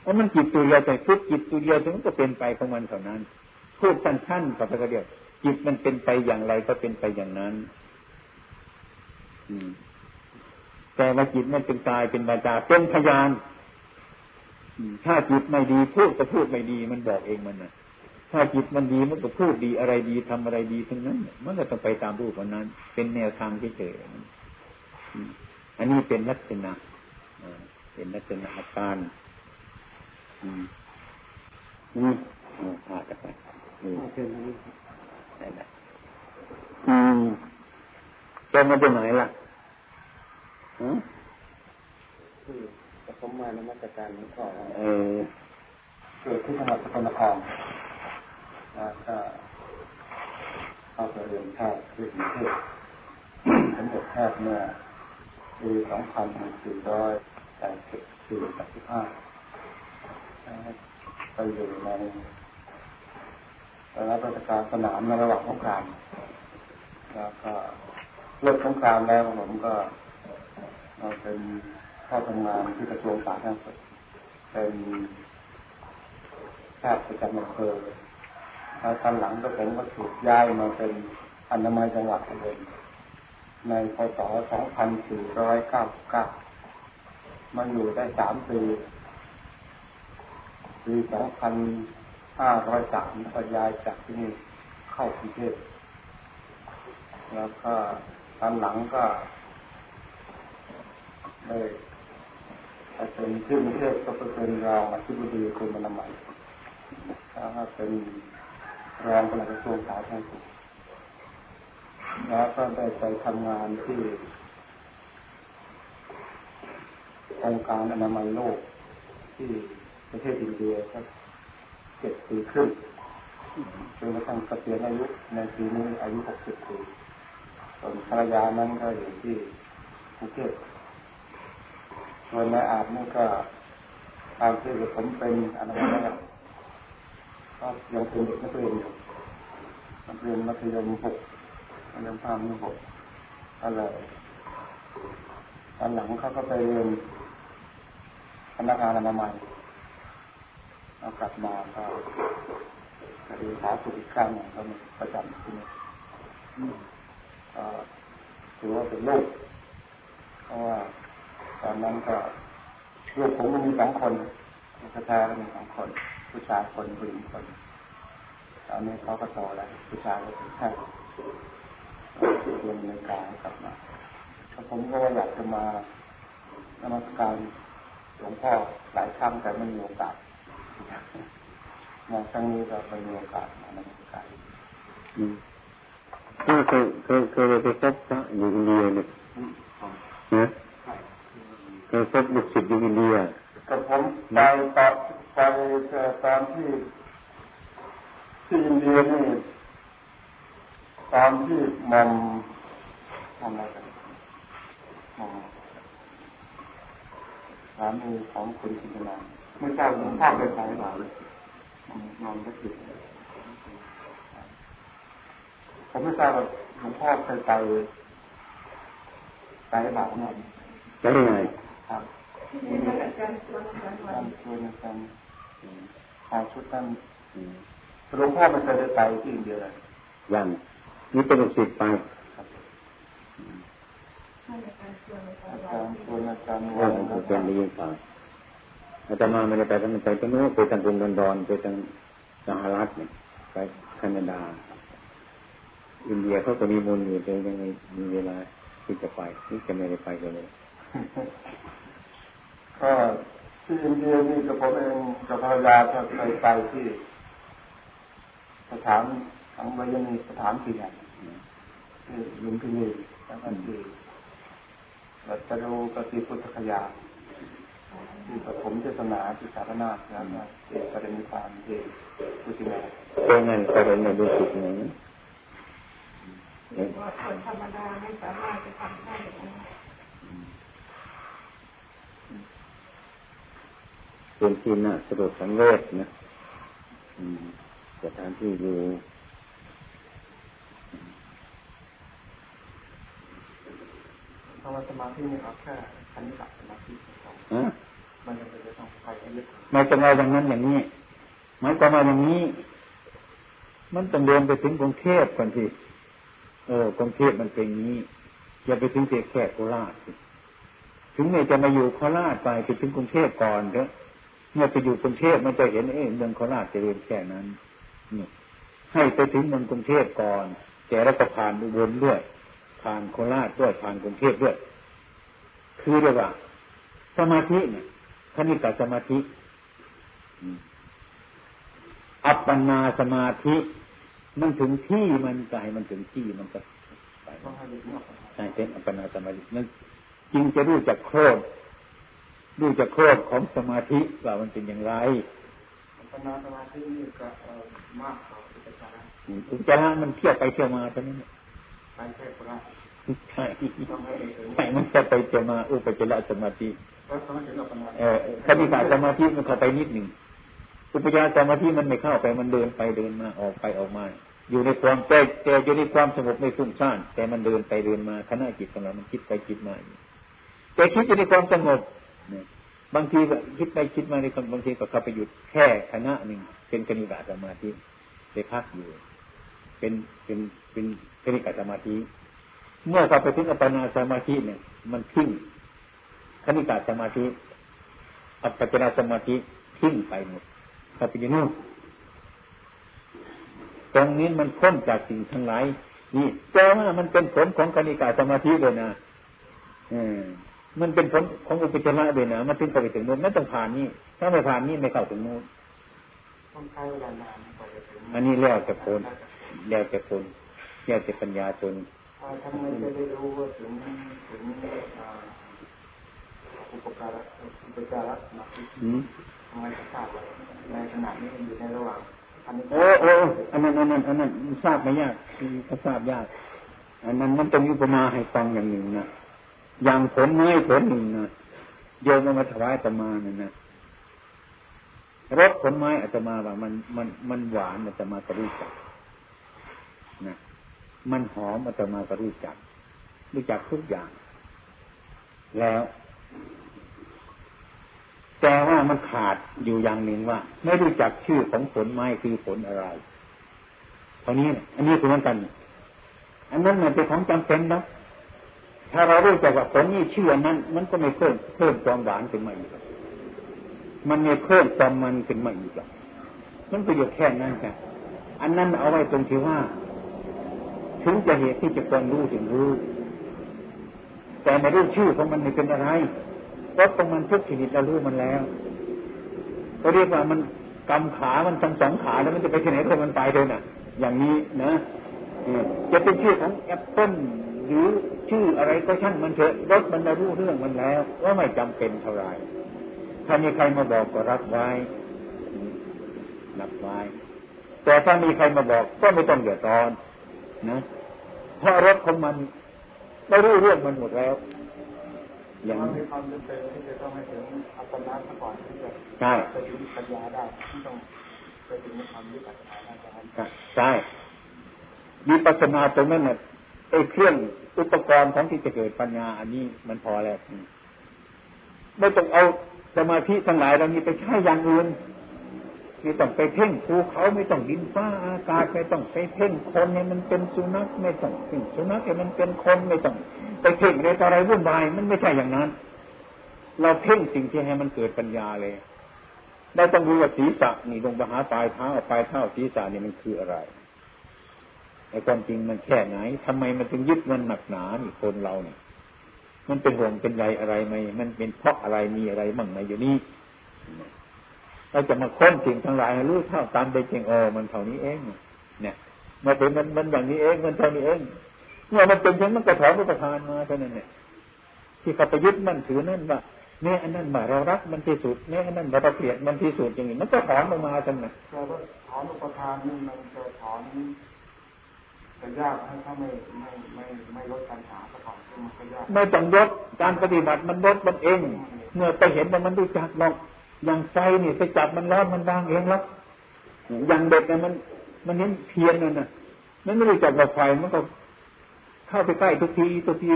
เพราะมันจิตตัวเดียวแต่พุทจิตตัวเดียวมันก็เป็นไปของมันเท่านั้น พูดสั้นๆกับไปก็เดียวจิตมันเป็นไปอย่างไรก็เป็นไปอย่างนั้น อืม แต่ว่าจิตมันเป็นกายเป็นวาจาเป็นพยานถ้าจิตไม่ดีพูดก็พูดไม่ดี มันบอกเองมันนะถ้าจิตมันดีมันก็พูดดีอะไรดีทำอะไรดีทั้งนั้น มันก็ต้องไปตามรูปวันนั้น เป็นแนวทางที่เฉยอันนี้เป็นลักษณะเป็นลักษณะอาการนี่พาจะไป ได้ไหมอืมจะมาจากไหนล่ะฮะ
คือผมมาในมาตรการนี้ก่อน
เออ
เกิดที่จังหวัดสกลนครแล้วก็เข้าไปเรียนแพทย์ที่กรุงเทพผมจบแพทย์เมื่อปีสองพันสี่ร้อยแปดสิบสี่แปดสิบห้าไปอยู่ใน รับราชการสนามในระหว่างสงครามแล้วก็เลิกสงครามแล้วผมก็เราเป็นข้าทำงานที่กระทรวงสาธารณสุขเป็นแพทย์ประจำอำเภอแล้วตอนหลังก็ผมก็ถูกย้ายมาเป็นอนามัยจังหวัดเลยในพศ 2499 มาอยู่ได้สามปี ปี 2503ก็ย้ายจากที่นี่เข้ากรุงเทพแล้วก็ตอนหลังก็ได้ไปเป็นที่กรุงเทพก็เป็นรองอธิบดีกรมอนามัยแล้วก็เป็นรองปลัดกระทรวงสาธารณสุขแล้วก็ได้ไปทำงานที่องค์การอนามัยโลกที่ประเทศอินเดียก็เจ็ดปีครึ่งจนกระทั่งเกษียณอายุในปีนี้อายุหกสิบปีส่วนภรรยานั้นก็อยู่ที่กรุงเทพส่วนนายอาบนี่ก็ตามที่ผมเป็นอนามัยก็ยังเป็นเด็กนักเรียนอยู่นักเรียนมัธยมหกเรียนภาพนี่หกอะไรตอนหลังเขาก็ไปเรียนพนักงานอนามัย เอากลับมาก็คดีสาสุขอีกครั้งหนึ่งก็มีประจำที่นี่ถือว่าเป็นลูกเพราะว่าตอนนั้นก็ลูกผมมันมีสองคนลูกชายก็มีสองคน ผู้ชายคนผู้หญิงคนตอนนี้เขาก็โตแล้วผู้ชายก็เป็นแค่เรียนในการกลับมาผมก็อยากจะมานมัสการหลวงพ่อหลายครั้งแต่ไม่มีโอกาส มาครั้งนี้ก็เป็นมีโอกาสมาในมัสการ
ก็เคยเคยเคยไปพบพระอยู่อินเดียเนี่ยนะเคยพบลูกศิษย์อยู่อินเดีย
กับผมไปตอนไปตอนที่ที่อินเดียนี่ตอนที่มันทำอะไรกันมันสามีของคุณกินนา ไม่ทราบหลวงพ่อไปไหนหรือเปล่าเลยนอนไม่ติดผมไม่ทราบว่าหลวงพ่อเคยไปไปบาปเนี่ย
ไปยังไง
ครับมีการชวนกันชายชุดนั้นหลวงพ่อไม่เคยได้ไปที่อินเดียเลย
ยังนี่เป็นลูกศิษย์ไป
อาจารย์ชวนอาจารย์
ว่าอาจารย์ได้ยินข่าว อาตมาไม่ได้ไปทางไปทางนู้นไปทางกรุงลอนดอนไปทางสหรัฐเนี่ยไปแคนาดา อินเดียเขาก็มีมูลอยู่แต่ยังไม่มีเวลาที่จะไปนี่จะไม่ได้ไปกันเลย
ก็ที่อินเดียนี่กับผมเองกับภรรยาก็เคยไปที่สถานของวิญมีสถานที่ใหญ่ที่ลุมพินีแล้วก็ที่รัตรูกติพุทธคยา ที่ปฐมเทศนาที่สารนาแล้วก็เอกปรินิพานเอกพุทธินา
เป็นไงประเด็นในดูสุดไหน
ว่าคนธรรมดาไม่สามารถจะทำได้
เป็นที่น่าสลดสังเวชนะสถานที่อยู่
ภาวะสมาธินี่ครับแค่ขันธ์สมาธิ มันจะเป็นต้องไป
ยึดไม่ต้องเอาอย่างนั้นอย่างนี้หมายความว่าอย่างนี้ มันต้องเดินไปถึงกรุงเทพก่อนที่เออกรุงเทพมันเป็นนี้อย่าไปถึงเพียแค่โคราชถึงเนี่ยจะมาอยู่โคราชไปไปถึงกรุงเทพก่อนเถอะเมื่อไปอยู่กรุงเทพมันจะเห็นเองเมืองโคราชจะเรียนแค่นั้นนี่ให้ไปถึงเมืองกรุงเทพก่อนแต่แล้วก็ผ่านอุบลด้วย ผ่านโคราชด้วยผ่านกรุงเทพด้วย คือเรียกว่า สมาธิเนี่ย คณิกาสมาธิ อัปปนาสมาธิ มันถึงที่มันใจมันถึงที่มันก็ไปใช่เป็นอัปปนาสมาธิมันจึงจะรู้จักโคตรรู้จักโคตรของสมาธิว่ามันเป็นอย่างไร
อัปปนาสมาธินี่ก็มากกว่าอุปจาระ
อุปจาระมันเที่ยวไปเที่ยวมาเท่านั้น
ไปแค่คนละ
ใช่ใช่มันจะไปจะมาอุปจารสมาธิ เออคณิกาสมาธิมันเข้าไปนิดหนึ่งอุปจารสมาธิมันไม่เข้าไปมันเดินไปเดินมาออกไปออกมา อยู่ในความแต่แต่อยู่ในความสงบในฟุ้งซ่านแต่มันเดินไปเดินมาขณะจิตของเรามันคิดไปคิดมาแต่คิดอยู่ในความสงเนี่ยบางทีก็คิดไปคิดมาในคนบางทีก็เข้าไปหยุดแค่คณะหนึ่งเป็นคณิกาสมาธิไปพักอยู่ เป็นเป็นเป็นคณิกาสมาธิ เมื่อเข้าไปถึงอัปปนาสมาธิเนี่ย มันทิ้ง คณิกาสมาธิอัปปนาสมาธิทิ้งไปหมดเข้าไปอยู่นู่นตรงนี้มันพ้นจากสิ่งทั้งหลายนี่แต่ว่ามันเป็นผลของคณิกาสมาธิเลยนะอืมมันเป็นผลของอุปจาระเลยนะมันถึงไปถึงนู้นไม่ต้องผ่านนี่ถ้าไม่ผ่านนี่ไม่เข้าถึงนู้น
ต้องใช้เวลานานกว่าจะถึง
อันนี้แล้วแต่ผลแล้วแต่ผลแล้วแต่ปัญญาชน
ทำไมจะได้รู้ว่าถึงถึง อุปการะอุปการะมาทำไมทราบในขณะนี้อยู่ในระหว่าง
โอ้โอ้อันนั้นอันนั้นอันนั้นทราบไม่ยากก็ทราบยากอันนั้นมันต้องอุปมาให้ฟังอย่างหนึ่งนะอย่างผลไม้ผลหนึ่งนะโยมมาถวายตมาเนี่ยนะรสผลไม้อาตมาว่ามันมันมันหวานอาตมาก็รู้จักนะมันหอมอาตมาก็รู้จัก รู้จักทุกอย่าง แล้ว แต่ว่ามันขาดอยู่อย่างหนึ่งว่า ไม่รู้จักชื่อของผลไม้คือผลอะไรเท่านี้อันนี้คือเหมือนกัน อันนั้นมันเป็นของจำเป็นนะถ้าเรารู้จักว่าผลนี้ชื่อนั้น มันก็ไม่เพิ่มเพิ่มความหวานขึ้นมาอีกมันไม่เพิ่มความมันขึ้นมาอีกมันประโยชน์แค่นั้นแค่อันนั้นเอาไว้ตรงที่ว่า ถึงจะเหตุที่จะควรรู้ถึงรู้ แต่ไม่รู้ชื่อของมันไม่เป็นอะไร ราะของมันทุกชนิดเรารู้มันแล้วเขาเรียกว่ามันกำขา มันทั้งสองขาแล้วมันจะไปที่ไหนก็มันไปเลยน่ะ อย่างนี้นะจะเป็นชื่อของแอปเปิ้ลหรือชื่ออะไรก็ช่างมันเถอะรถมันรู้เรื่องมันแล้วว่าไม่จำเป็นเท่าไรถ้ามีใครมาบอกก็รับไว้รับไว้ แต่ถ้ามีใครมาบอกก็ไม่ต้องเดือดร้อนนะเพราะรถของมันไม่รู้เรื่องมันหมดแล้ว
อย่างมีความจำเป็นที่จะต้องให้ถึงอัปปนาก่อนที่จะ
ใช่
ไปถึงปัญญาได้ที่ต้องไปถึงความรู้ปัญญาได้
ใช่มีปัสนาตรงนั้นเนี่ยไอ้เครื่องอุปกรณ์ของที่จะเกิดปัญญา อันนี้มันพอแล้วไม่ต้องเอาสมาธิทั้งหลายเรานี้ไปใช้อย่างอื่น ไม่ต้องไปเพ่งภูเขาไม่ต้องดินฟ้าอากาศไม่ต้องไปเพ่งคนให้มันเป็นสุนัขไม่ต้องเพ่งสุนัขให้มันเป็นคนไม่ต้องไปเพ่งอะไรต่ออะไรวุ่นวายมันไม่ใช่อย่างนั้น เราเพ่งสิ่งที่ให้มันเกิดปัญญาเลยได้ต้องรู้ว่าศีรษะนี่ลงไปหาปลายเท้าปลายเท้าศีรษะนี่มันคืออะไรไอ้ความจริงมันแค่ไหนทำไมมันถึงยึดมันหนักหนานี่คนเราเนี่ย มันเป็นห่วงเป็นใยอะไรไหมมันเป็นเพราะอะไรมีอะไรมั่งไหมอยู่นี่ เราจะมาค้นสิ่งทั้งหลายให้รู้เท่าตามไปจริงโอ้มันเท่านี้เอง เนี่ยมาเป็นมันมันอย่างนี้เองมันเท่านี้เองเมื่อมันเป็นอย่างนั้นก็ถอนอุปทานมาเท่านั้นเนี่ยที่เขาไปยึดมันถือนั่นว่าเนี่ยอันนั้นมาเรารักมันที่สุดเนี่ยอันนั้นเราเกลียดมันที่สุดอย่างนี้มันก็ถอนออกมาจังนะ
แต่ว่าถอนอุปทานนี่มันจะถอนจะยากถ้าไม่ไม่ไม่ไม่ลดปัญหาสักก่อนมันก็ยากไม่
ต้องลดการปฏิบัติมันลดมันเองเมื่อไปเห็นว่ามันรู้จักหรอก อย่างไฟนี่ไปจับมันร้อนมันวางเองแล้วอย่างเด็กเนี่ยมัน มันเห็นเพียนนั่นน่ะมันไม่รู้จับกว่าไฟมันก็เข้าไปใกล้ทุกทีทุกที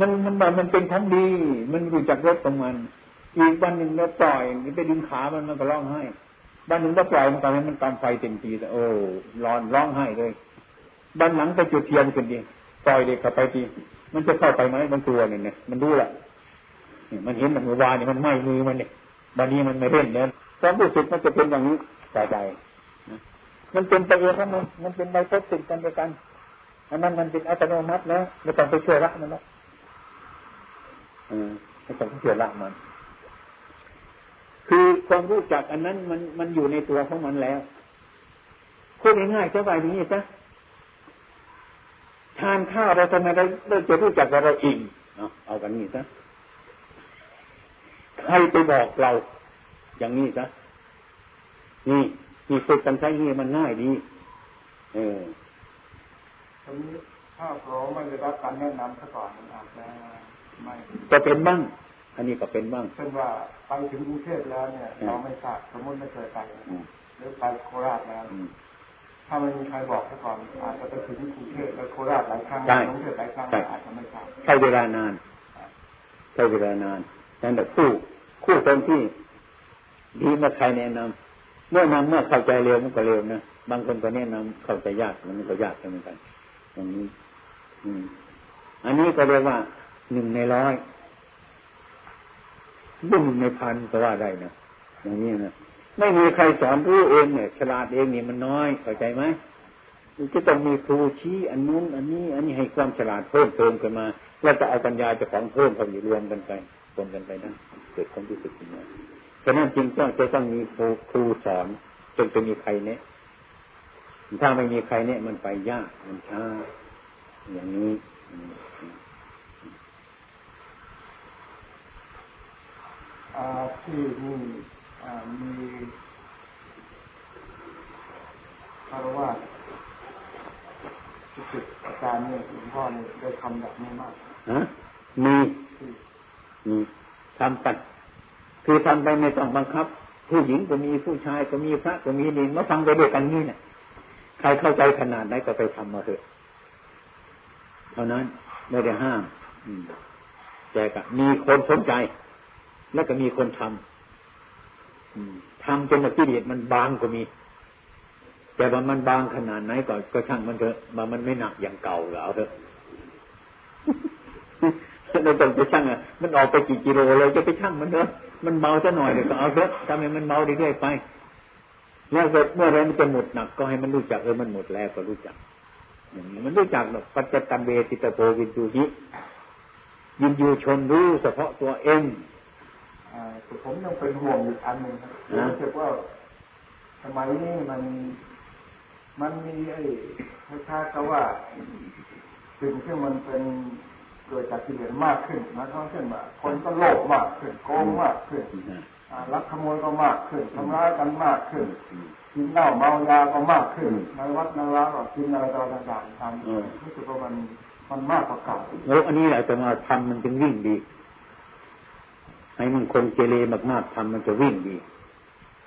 มันมันแบบมันเป็นของดี มันรู้จักรสของมัน อีกวันหนึ่งเราปล่อยไปดึงขามันมันก็ร้องไห้วันหนึ่งเราปล่อยมันตอนนี้มันตามไฟเต็มทีแต่โอ้ร้อนร้องไห้เลยบันหลังไปจุดเทียนกันดีปล่อยเด็กกลับไปทีมันจะเข้าไปไหมมันกลัวเนี่ยเนี่ยมันรู้แหละมันเห็นมันมือวานเนี่ยมันไหม้มือมันเนี่ย บันนี้มันไม่เล่นเนี่ยความรู้สึกมันจะเป็นอย่างนี้ใจใจมันเป็นไปเองครับมันมันเป็นไปพบสิ่งกันไปกันอันนั้นมันเป็นอัตโนมัติแล้วไม่ต้องไปช่วยรักมันแล้วไม่ต้องเสียละมัน คือความรู้จักอันนั้นมันมันอยู่ในตัวของมันแล้วพูดง่ายๆจะไปนี้ซะทานข้าวเราทำไมเราเราจะรู้จักว่าเราอิ่มเอาเอากันนี้ซะ ใครไปบอกเรา อย่างนี้ซะนี่มีฝึกกันใช้นี่มันง่ายดี เออ
ถ้าพร้อมมันจะรับการแนะนำซะก่อนมันอาจจะ
จะเป็นบ้าง อันนี้ก็เป็นบ้าง
เช่นว่าไปถึงกรุงเทพแล้วเนี่ยเราไม่ทราบสมมติไม่เคยไปหรือไปโคราชแล้วถ้าไม่มีใครบอกซะก่อนอาจจะไปถึงกรุงเทพแล้วโคราชหลายครั้งกรุงเทพหลายครั้งอาจจะไม่ทราบใช้
เวลานานใช้เวลานานนั่นแหละคู่ คู่คนที่ดีมาใครแนะนำเมื่อนำเมื่อเข้าใจเร็วมันก็เร็วนะบางคนก็แนะนำเข้าใจยากมันก็ยากเหมือนกันอย่างนี้ อืม อันนี้ก็เรียกว่าหนึ่งในร้อยบุ่งในพันก็ว่าได้นะอย่างนี้นะไม่มีใครสอนรู้เองเนี่ยฉลาดเองนี่มันน้อยเข้าใจไหมจะต้องมีครูชี้อันนู้นอันนี้ อันนี้ให้ความฉลาดเพิ่มเติมกันมา แล้วจะเอาปัญญาจะของเพิ่มเข้าอยู่รวมกันไป รวมกันไปนะเกิดความรู้สึกขึ้นมาฉะนั้นจริงต้องจะต้องมีครูครูสอนจนจะมีใครเนี่ยถ้าไม่มีใครเนี่ยมันไปยากมันช้าอย่างนี้
ที่นี่มีคารวะที่สุดอาจารย์เนี่ยหลวงพ่อเนี่ยได้ทำแบบนี้มาก
ฮะมีมี ทำกันคือทำไปไม่ต้องบังคับ ผู้หญิงก็มีผู้ชายก็มีพระก็มีนี่มาฟังไปด้วยกันนี่เนี่ยใครเข้าใจขนาดไหนก็ไปทำมาเถอะเท่านั้นไม่ได้ห้ามแต่ก็มีคนสนใจ แล้วก็มีคนทำทำจนกิเลสมันบางก็มี แต่ว่ามันบางขนาดไหนก็ก็ช่างมันเถอะมามันไม่หนักอย่างเก่าแล้วเถอะ เราต้องไปช่างอะมันออกไปกี่กิโลเลยจะไปช่างมันเถอะมันเบาซะหน่อยเดี๋ยวก็เอาเถอะทำให้มันเบาเรื่อยๆไปแล้วเมื่อไรมันจะหมดหนักก็ให้มันรู้จักเออมันหมดแล้วก็รู้จักอย่างนี้มันรู้จักหรอกปัจจตันเบติตโปวินยูหิยินยูชนรู้เฉพาะตัวเอง
ผมยังเป็นห่วงอยู่อันหนึ่งครับรู้สึกว่าสมัยนี้มันมันมีไอ้คล้ายๆกับว่าสิ่งที่มันเป็น เกิดจากกิเลสมากขึ้นนะทั้งเช่นว่าคนก็โลภมากขึ้นโกงมากขึ้นลักขโมยก็มากขึ้นทำร้ายกันมากขึ้นกินเหล้าเมายาก็มากขึ้นในวัดในร้านก็กินอะไรต่างๆทำรู้สึกว่ามันมันมากกว่าเก่า
แล้วอันนี้แหละจะมาทำมันจึงวิ่งดีให้มันคนเกเรมากๆทำมันจะวิ่งดี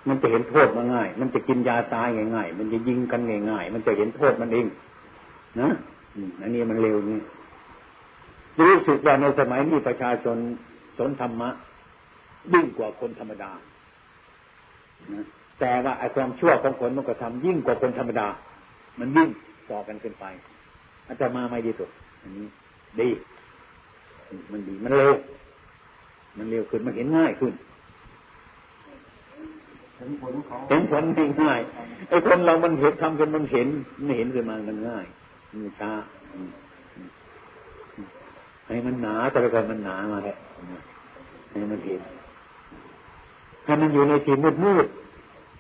มันจะเห็นโทษมาง่าย มันจะกินยาตายง่ายๆมันจะยิงกันง่ายๆมันจะเห็นโทษมันเอง นะอันนี้มันเร็วนี่ รู้สึกว่าในสมัยนี้ประชาชนสนธรรมะยิ่งกว่าคนธรรมดานะแต่ว่าไอ้ความชั่วของคนมันก็ทำยิ่งกว่าคนธรรมดา มันยิ่งต่อกันขึ้นไป อาจจะมาไม่ดีสุดอันนี้ ดี มันดีมันเร็วมันเร็วขึ้นมันเห็นง่ายขึ้น
เห็นผลของ
เห็นผลง่ายไอ้คนเรามันเห็นทำกันมันเห็น ไม่เห็นขึ้นมามันง่ายมันช้า ให้มันหนาแต่ละคนมันหนามาแหละให้มันเห็นให้มันอยู่ในที่มืดมืด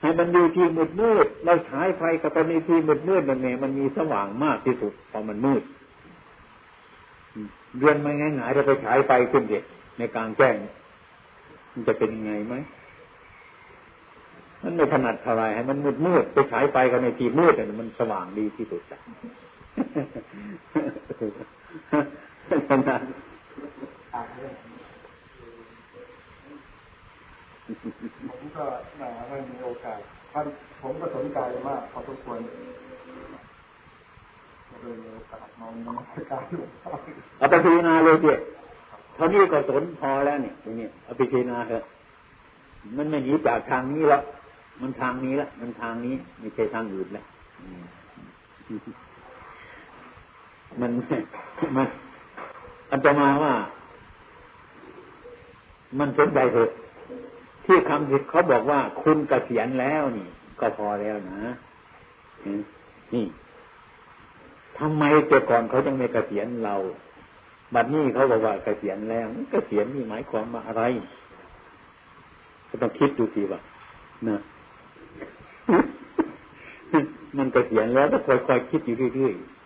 ให้มันอยู่ที่มืดมืดเราฉายไฟกับไปในที่มืดมืดนั่นเองมันมีสว่างมากที่สุดพอมันมืดเดือนไม่ง่ายๆเราไปฉายไฟขึ้นเด็กในกลางแจ้งมันจะเป็นยังไงไหมมันไม่ถนัดเท่าไรให้มันมืดมืดไปฉายไฟกันในที่มืดเนี่ยมันสว่างดีที่สุด จ้ะ
ผมก็แหมไม่มีโอกาสท่านผมก็สนใจมากพอสมควรเลยมีโอกาสมองนมัสการหลวงพ่อ
เอาไปพิจารณาเลยเจ้เท่านี้ก็สนพอแล้วเนี่ยตรงนี้เอาไปพิจารณาเถอะมันไม่หนีจากทางนี้แล้วมันทางนี้ละมันทางนี้ไม่ใช่ทางอื่นแล้วมันมัน อันจะมาว่า มันสนใจเถอะที่คำสิเขาบอกว่าคุณเกษียณแล้วนี่ ก็พอแล้วนะนี่ทำไมแต่ก่อนเขายังไม่เกษียณเราบัดนี้เขาบอกว่าเกษียณแล้วเกษียณนี่หมายความว่าอะไร ก็ต้องคิดดูสิว่านะมันเกษียณแล้วก็ค่อยๆคิดอยู่เรื่อยๆ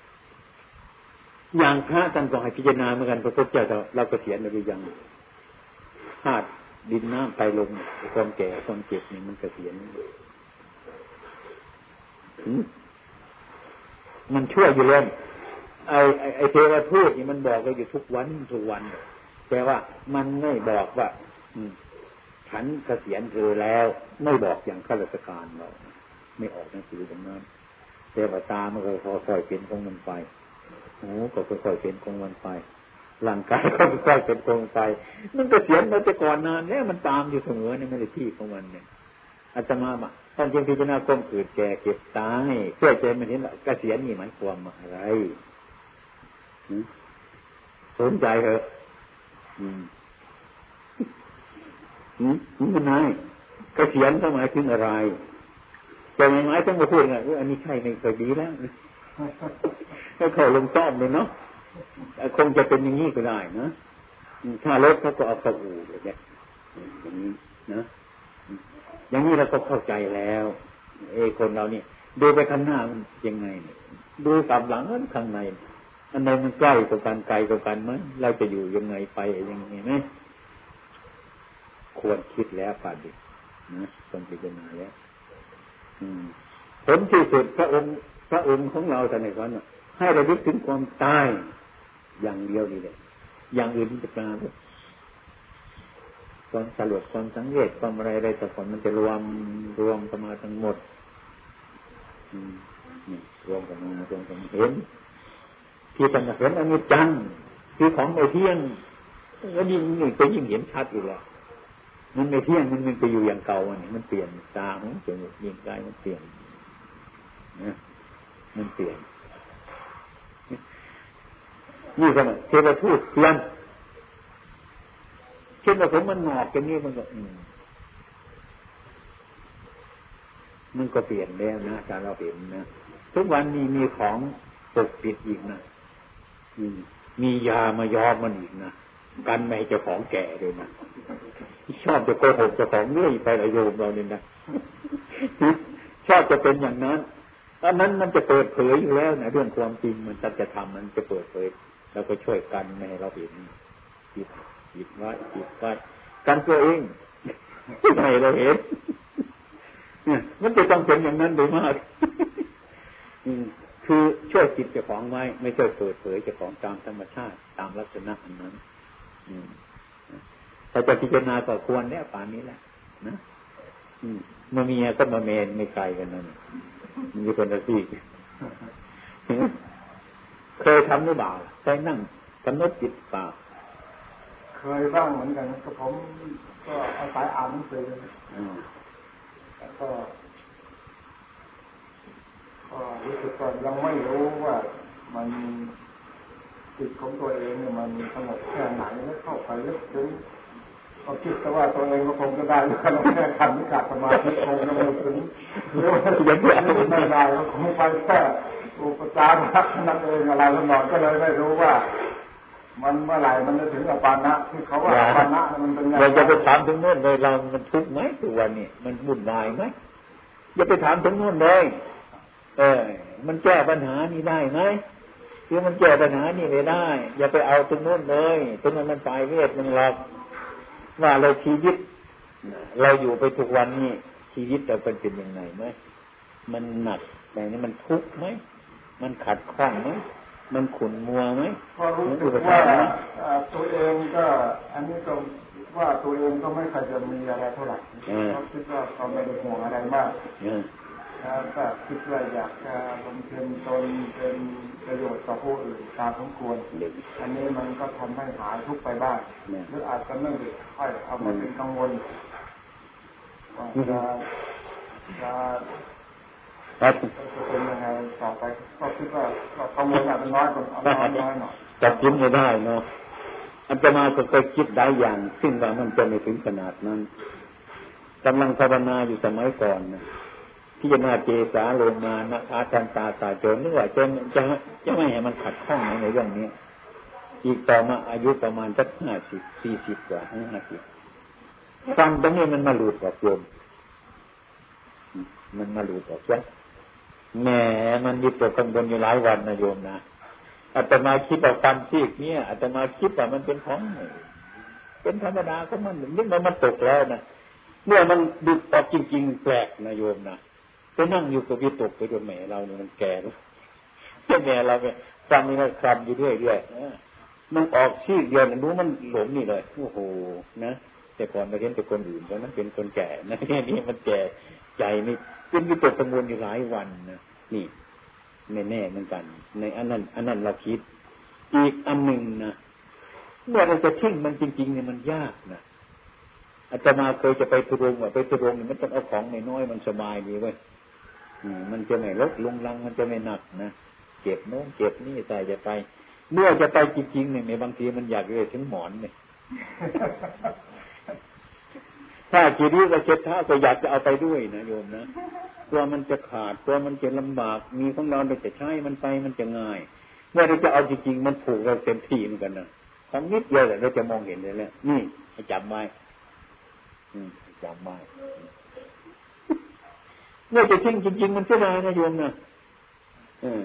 อย่างพระท่านก็ให้พิจารณาเหมือนกันพระพุทธเจ้าเราเกษียณหรือยังธาตุดินน้ำไฟลมความแก่ความเจ็บนี่มันเกษียณมันช่วยอยู่เลยไอ้ไอ้เทวทูตนี่มันบอกเราอยู่ทุกวันทุกวัน แต่ว่ามันไม่บอกว่า อืฉันเกษียณเธอแล้ว ไม่บอกอย่างข้าราชการเราไม่ออกหนังสือตรงนั้นแต่ว่าตามันก็ค่อยๆเป็นของมันไป หูก็ค่อยๆเป็นของมันไปร่างกายก็ค่อยๆเป็นของมันไปมันเกษียณมาแต่ก่อนนานแล้วมันตามอยู่เสมอในไม่ได้ที่ของมันเนี่ยอาตมาบะท่านจึงพิจารณาความเกิดแก่เก็บตายเพื่อใจมันเห็นว่าเกษียณนี่หมายความอะไรสนใจเหรออืมอืมมันนายเกษียณหมายถึงอะไรแต่ไม่หมายถึงมาพูดไงว่าอันนี้ใช่ไม่เคยดีแล้ว ก็เขาลงซ่อมเลยเนาะคงจะเป็นอย่างนี้ก็ได้นะถ้ารถเขาก็เอาเข้าอู่เลยเนี่ยอย่างนี้นะอย่างนี้เราก็เข้าใจแล้ว เอคนเราเนี่ยดูไปข้างหน้ามันยังไงดูกลับหลังนั้นข้างในอันไหนมันใกล้กับกันไกลกับกันไหมเราจะอยู่ยังไงไปยังไงไหมควรคิดแล้วป่าดินะต้องพิจารณาแล้วผลที่สุดพระองค์ พระองค์ของเราแต่ในวันให้ระลึกถึงความตายอย่างเดียวนี่แหละอย่างอื่นจะกลายความสลดความสังเวชความอะไรอะไรแต่ผลมันจะรวมรวมกันมาทั้งหมดนี่รวมกันมารวมกันเห็นที่จะเห็นอนนี้จังคือของไม่เที่ยงแล้วยิ่งนี่ก็ยิ่งเห็นชัดอยู่แล้วมันไม่เที่ยงมันมันไปอยู่อย่างเก่าอันนี้มันเปลี่ยนตาหูจมูกยิงกายมันเปลี่ยนนะ มันเปลี่ยนนี่ก็เทวทูตเปลี่ยนเช่นว่าผมมันหงอกอย่นี้มันก็อืมมันก็เปลี่ยนแล้วนะถ้าเราเห็นนะทุกวันนี้มีของปกปิดอีกนะมียามายอมมันอีกนะกันไม่ให้เจ้าของแก่เลยนะชอบจะโกหกเจ้าของเรื่อยไปละโยมเราเนี่ยนะชอบจะเป็นอย่างนั้น อันนั้นมันจะเปิดเผยอยู่แล้วนะเรื่องความจริงมันจะทำมันจะเปิดเผยเราก็ช่วยกันไม่ให้เราเห็นจิตจิตไว้จิตไว้กันตัวเองไม่เราเห็นมันจะต้องเป็นอย่างนั้นโดยมากคือช่วยจิตเจ้าของไว้ ไม่ช่วยเปิดเผยเจ้าของตามธรรมชาติ ตามลักษณะอันนั้นถ้าจะพิจารณาก็ควรเนี่ยป่านนี้แหละนะมาเมียก็มาเมนไม่ไกลกันนั่น มีคนละที่เคยทำหรือเปล่าเคยนั่งกำหนดจิตเปล่า
เคยบ้างเหมือนกันก็ผมก็อาศัยอ่านหนังสือ
อืม
แล้วก็ก็รู้สึกว่ายังไม่รู้ว่ามันจิตของตัวเองเนี่ยมันสงบแค่ไหนแล้วเข้าไปลึกซึ้ง ก็คิดแต่ว่าตัวเองก็คงจะได้ถ้าเราแค่ทำนิกาสมาธิคงจะไม่ถึงหรือว่าไม่ได้ก็คงไปแค่อุปจารนั่นเองอะไรทั้งหมดก็เลยไม่รู้ว่า มันเมื่อไหร่มันจะถึงอปานะที่เขาว่าอปานะมันเป็นไง
เราจะไปถามถึงโน่นเลยเรามันทุกข์ไหมทุกวันนี้มันวุ่นวายไหมอย่าไปถามถึงโน่นเลย เออ มันแก้ปัญหานี้ได้ไหมคือมันแก้ปัญหานี้ไม่ได้ อย่าไปเอาตรงโน้นเลยตรงนั้นมันปลายเวทมันหลอก ว่าเราชีวิต เราอยู่ไปทุกวันนี้ชีวิตเราเป็นเป็นยังไงไหมมันหนักไหนนี่มันทุกข์ไหมมันขัดข้องไหมมันขุ่นมัวไหม
ก็รู้สึกว่าเอ่อตัวเองก็ อันนี้ก็ว่าตัวเองก็ไม่เคยจะมีอะไรเท่าไหร่เพราะคิดว่าเขาไม่ได้ห่วงอะไรมาก
เออ
แล้วก็คิดว่าอยากจะบำเพ็ญตนเป็นประโยชน์ต่อผู้อื่นตามสมควร
เด็ก
อันนี้มันก็ทำให้หายทุกข์ไปบ้าง
เนี่ย
หรืออาจจะไม่ค่อยเอามาเป็นกังวลว่าจะจะ
ครับ
จะเป็นยังไงต่อไปก็คิดว่าก็กังวลอาจจะน้อยกว่าน้อยน้อยหน่อย
จับยิ้มไม่ได้เนาะอันจะมาก็เคยคิดได้อย่าง ซึ่งว่ามันจะไม่ถึงขนาดนั้นกำลังภาวนาอยู่สมัยก่อนนะ ที่จะนาเจสาลงมานะอาทันตาตาโจรนึกว่าจะจะจะไม่ให้มันขัดข้องในเรื่องนี้ อีกต่อมาอายุประมาณสักห้าสิบสี่สิบกว่าห้าสิบฟังตรงนี้มันมาหลุดออกโยมมันมาหลุดออกซะแหมมันยึดตัวกังวลอยู่หลายวันนะโยมนะอาตมาคิดว่าฟันซีกเนี่ยอาตมาคิดว่ามันเป็นของเป็นธรรมดาของมันนึกว่ามันตกแล้วนะเมื่อมันดุดออกจริง ๆ แปลกนะโยมนะ ไปนั่งอยู่กับวิตกไปจนแหม่เราเนี่ยมันแก่แล้วแม่เราเนี่ยฟังนี่ก็คำอยู่เรื่อยๆเออมันออกซีกเดียวนะรู้มันหลงนี่เลยโอ้โหนะแต่ก่อนเราเห็นแต่คนอื่นตอนนั้นเป็นคนแก่นะแค่นี้มันแก่ใจนี่เป็นวิตกกังวลอยู่หลายวันนะนี่ไม่แน่เหมือนกัน ในอันนั้น อันนั้นเราคิด อีกอันหนึ่งนะเมื่อเราจะทิ้งมันจริงๆเนี่ยมันยากนะอาตมาเคยจะไปทุรงว่าไปทุรงเนี่ยมันต้องเอาของน้อยมันสบายดีเว้ย มันจะไม่ลดลงลัง มันจะไม่หนักนะเจ็บโน้มเจ็บนี่ใส่จะไปเมื่อจะไปจริงๆเนี่ยในบางทีมันอยากเลยถึงหมอนเนี่ยถ้าจีดีก็เช็ดเท้าก็อยากจะเอาไปด้วยนะโยมนะกลัวมันจะขาดกลัวมันจะลำบาก มีของเราเราจะใช้มันไปมันจะง่าย เมื่อเราจะเอาจริงๆมันผูกเราเต็มที่เหมือนกันนะของนิดเดียวแหละเราจะมองเห็นเลยแหละนี่จำไว้จำไว้ เมื่อจะทิ้งจริง ๆ มันเสียดายนะโยมนะเออ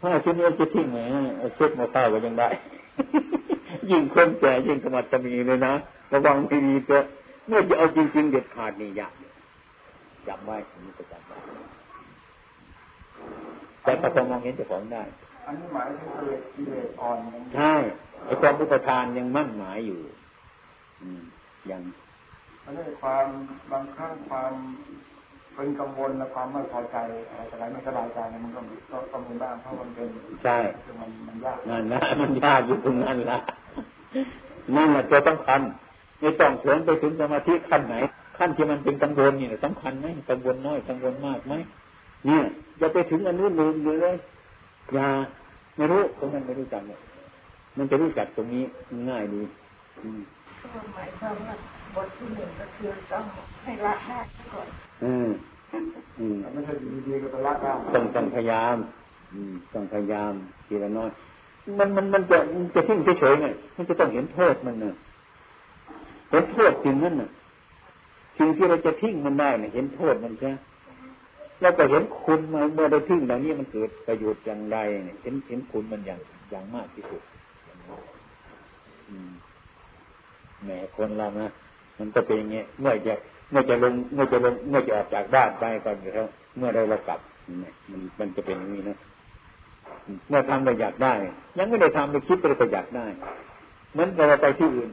ถ้าชิ้นนี้จะทิ้งไหมเอาเช็ดมาเต้าก็ยังได้ ยิ่งคนแก่ยิ่งสมัติมีเลยนะระวังไม่ดีเถอะเมื่อจะเอาจริง ๆ เด็ดขาดนี่ยากจำไว้ผมจะจำไว้แต่ก็ต้องมองเห็นเจ้าของได้
อันนี้หมายถึงกิเลสกิเลสอ่อน
ใช่ไอ้ความอุปทานยังมั่นหมายอยู่ อืมยัง
อันนี้ความบางครั้งความเป็นกังวลและความไม่พอใจอะไรต่ออะไรไม่สบายใจเนี่ยมันก็มีก็ก็มีบ้างเพราะมันเป็น
ใช่
คือมันมันยาก
นั่นนะมันยากอยู่ตรงนั้นละนั่นแหละตัวสำคัญไม่ต้องเสริมไปถึงสมาธิขั้นไหน ขั้นที่มันเป็นกังวลนี่สำคัญไหมกังวลน้อยกังวลมากไหมเนี่ยอย่าไปถึงอันนู้นลืมเลยอย่าไม่รู้ตรงนั้นไม่รู้จักเนี่ยมันจะรู้จักตรงนี้ง่ายดีอืม
ก็หมายความว่า บทที่หนึ่งก็คือต้องให้ละได้ก่อน
อืม อืม
ไม่ใช่อยู่ดีๆก็ไปละได้
ต้องต้องพยายาม อืม ต้องพยายามทีละน้อยมันมันมันจะมันจะทิ้งเฉยๆไงมันจะต้องเห็นโทษมันเนอะเห็นโทษสิ่งนั้นน่ะสิ่งที่เราจะทิ้งมันได้เนี่ยเห็นโทษมันใช่แล้วก็เห็นคุณมาเมื่อได้ทิ้งเหล่านี้มันเกิดประโยชน์อย่างไรเนี่ยเห็นเห็นคุณมันอย่างอย่างมากที่สุดอืมแหมคนเรานะ มันก็เป็นอย่างเงี้ยเมื่อจะเมื่อจะลงเมื่อจะลงเมื่อจะออกจากบ้านไปก่อนอยู่แล้วเมื่อเราเรากลับเนี่ยมันมันจะเป็นอย่างนี้นะเมื่อทำเราอยากได้ ยังไม่ได้ทำไปคิดไปก็อยากได้เหมือนเราไปที่อื่น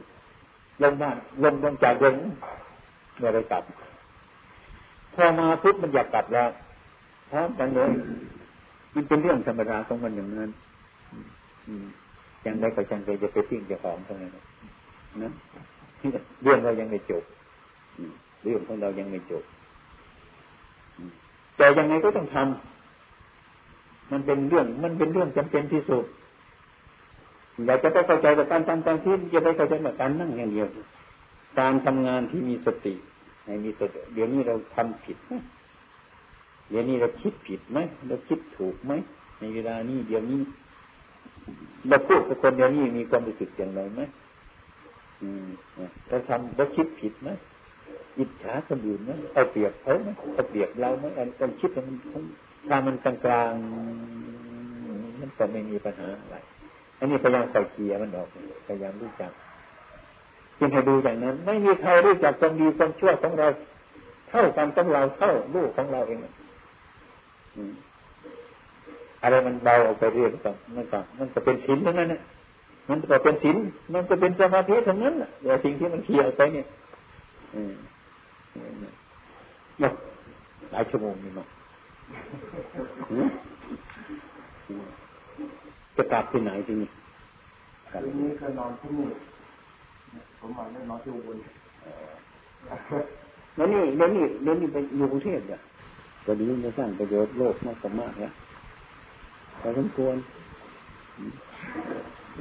ลงบ้านลงลงจากลงเมื่อเรกลับพอมาพุทธมันอยากกลับแล้วพร้อมกันเลยมันเป็นเรื่องธรรมดาของมันอย่างนั้นยังได้ก็จังเลยจะไปทิ้งเจ้าของตรงนั้นนะ เรื่องเรายังไม่จบเรื่องของเรายังไม่จบแต่ยังไงก็ต้องทำมันเป็นเรื่อง มันเป็นเรื่องจำเป็นที่สุดอยากจะไปเข้าใจกับการทำการที่จะไปเข้าใจกับการนั่งอย่างเดียว การทำงานที่มีสติในมีสติเดี๋ยวนี้เราทำผิดไหมเดี๋ยวนี้เราคิดผิดไหมเราคิดถูกไหมในเวลานี้เดี๋ยวนี้เราพูดกับคนเดี๋ยวนี้มีความรู้สึกอย่างไรไหม เราทำเราคิดผิดไหมอิจฉาคนอื่นไหมเอาเปรียบเขาไหมเอาเปรียบเราไหมอันการคิดมันถ้ามันกลางกลางมันก็ไม่มีปัญหาอะไรอันนี้พยายามใส่เกียร์มันออกพยายามรู้จักจึงให้ดูอย่างนั้น ไม่มีใครรู้จักความดีความชั่วของเราเท่ากันต้องเราเท่าลูกของเราเองอะไรมันเบาออกไปเรื่อยๆมันก็มันก็เป็นศีลทั้งนั้นนะ มันก็เป็นศีลมันก็เป็นสมาธิทั้งนั้นแหละแต่สิ่งที่มันเคลียร์ไปเนี่ยอืมหลายชั่วโมงนี่มั้งจะกลับที่ไหนที่นี่
คืนนี้ก็นอนที่นี่ผมมาไม่นอนที่อุบล
แล้วนี่แล้วนี่แล้วนี่ไปอยู่กรุงเทพอะก็ดีจะสร้างประโยชน์โลกมากมากแล้วพอสมควร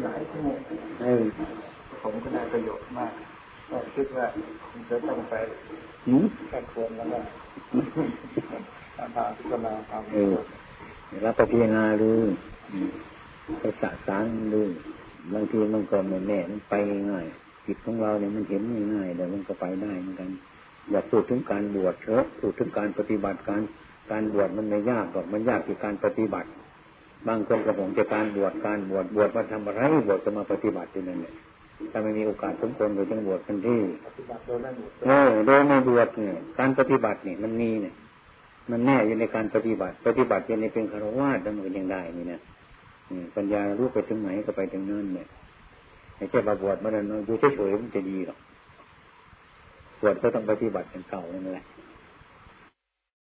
หลายชั่วโมงผมก็ได้ประโยชน์มากก็คิดว่าผมจะต้องไปแค่ควรแล้วก็ทำทางพิจารณาทำเออ
รับพิจารณาดูไปสะสารดูบางทีมันก็ไม่แน่มันไปง่ายจิตของเราเนี่ยมันเห็นง่ายๆแต่มันก็ไปได้เหมือนกัน อย่าพูดถึงการบวชเถอะพูดถึงการปฏิบัติการการบวชมันไม่ยากหรอกมันยากที่การปฏิบัติ บางคนก็ผมจะการบวชการบวชบวชมาทำอะไรบวชจะมาปฏิบัติที่นั่นเนี่ยถ้าไม่มีโอกาสสมควรก็ต้องบวชกันที่เออโดยไม่บวชเนี่ย การปฏิบัติเนี่ยมันมีเนี่ย มันแน่อยู่ในการปฏิบัติ ปฏิบัติยังในเป็นคารวะดำเนินยังได้นี่นะปัญญารู้ไปถึงไหนก็ไปถึงนั่นเนี่ยไอ้เจ้าบวชมันอยู่เฉยๆมันจะดีหรอกบวชก็ต้องปฏิบัติเป็นเก่านั่นแหละ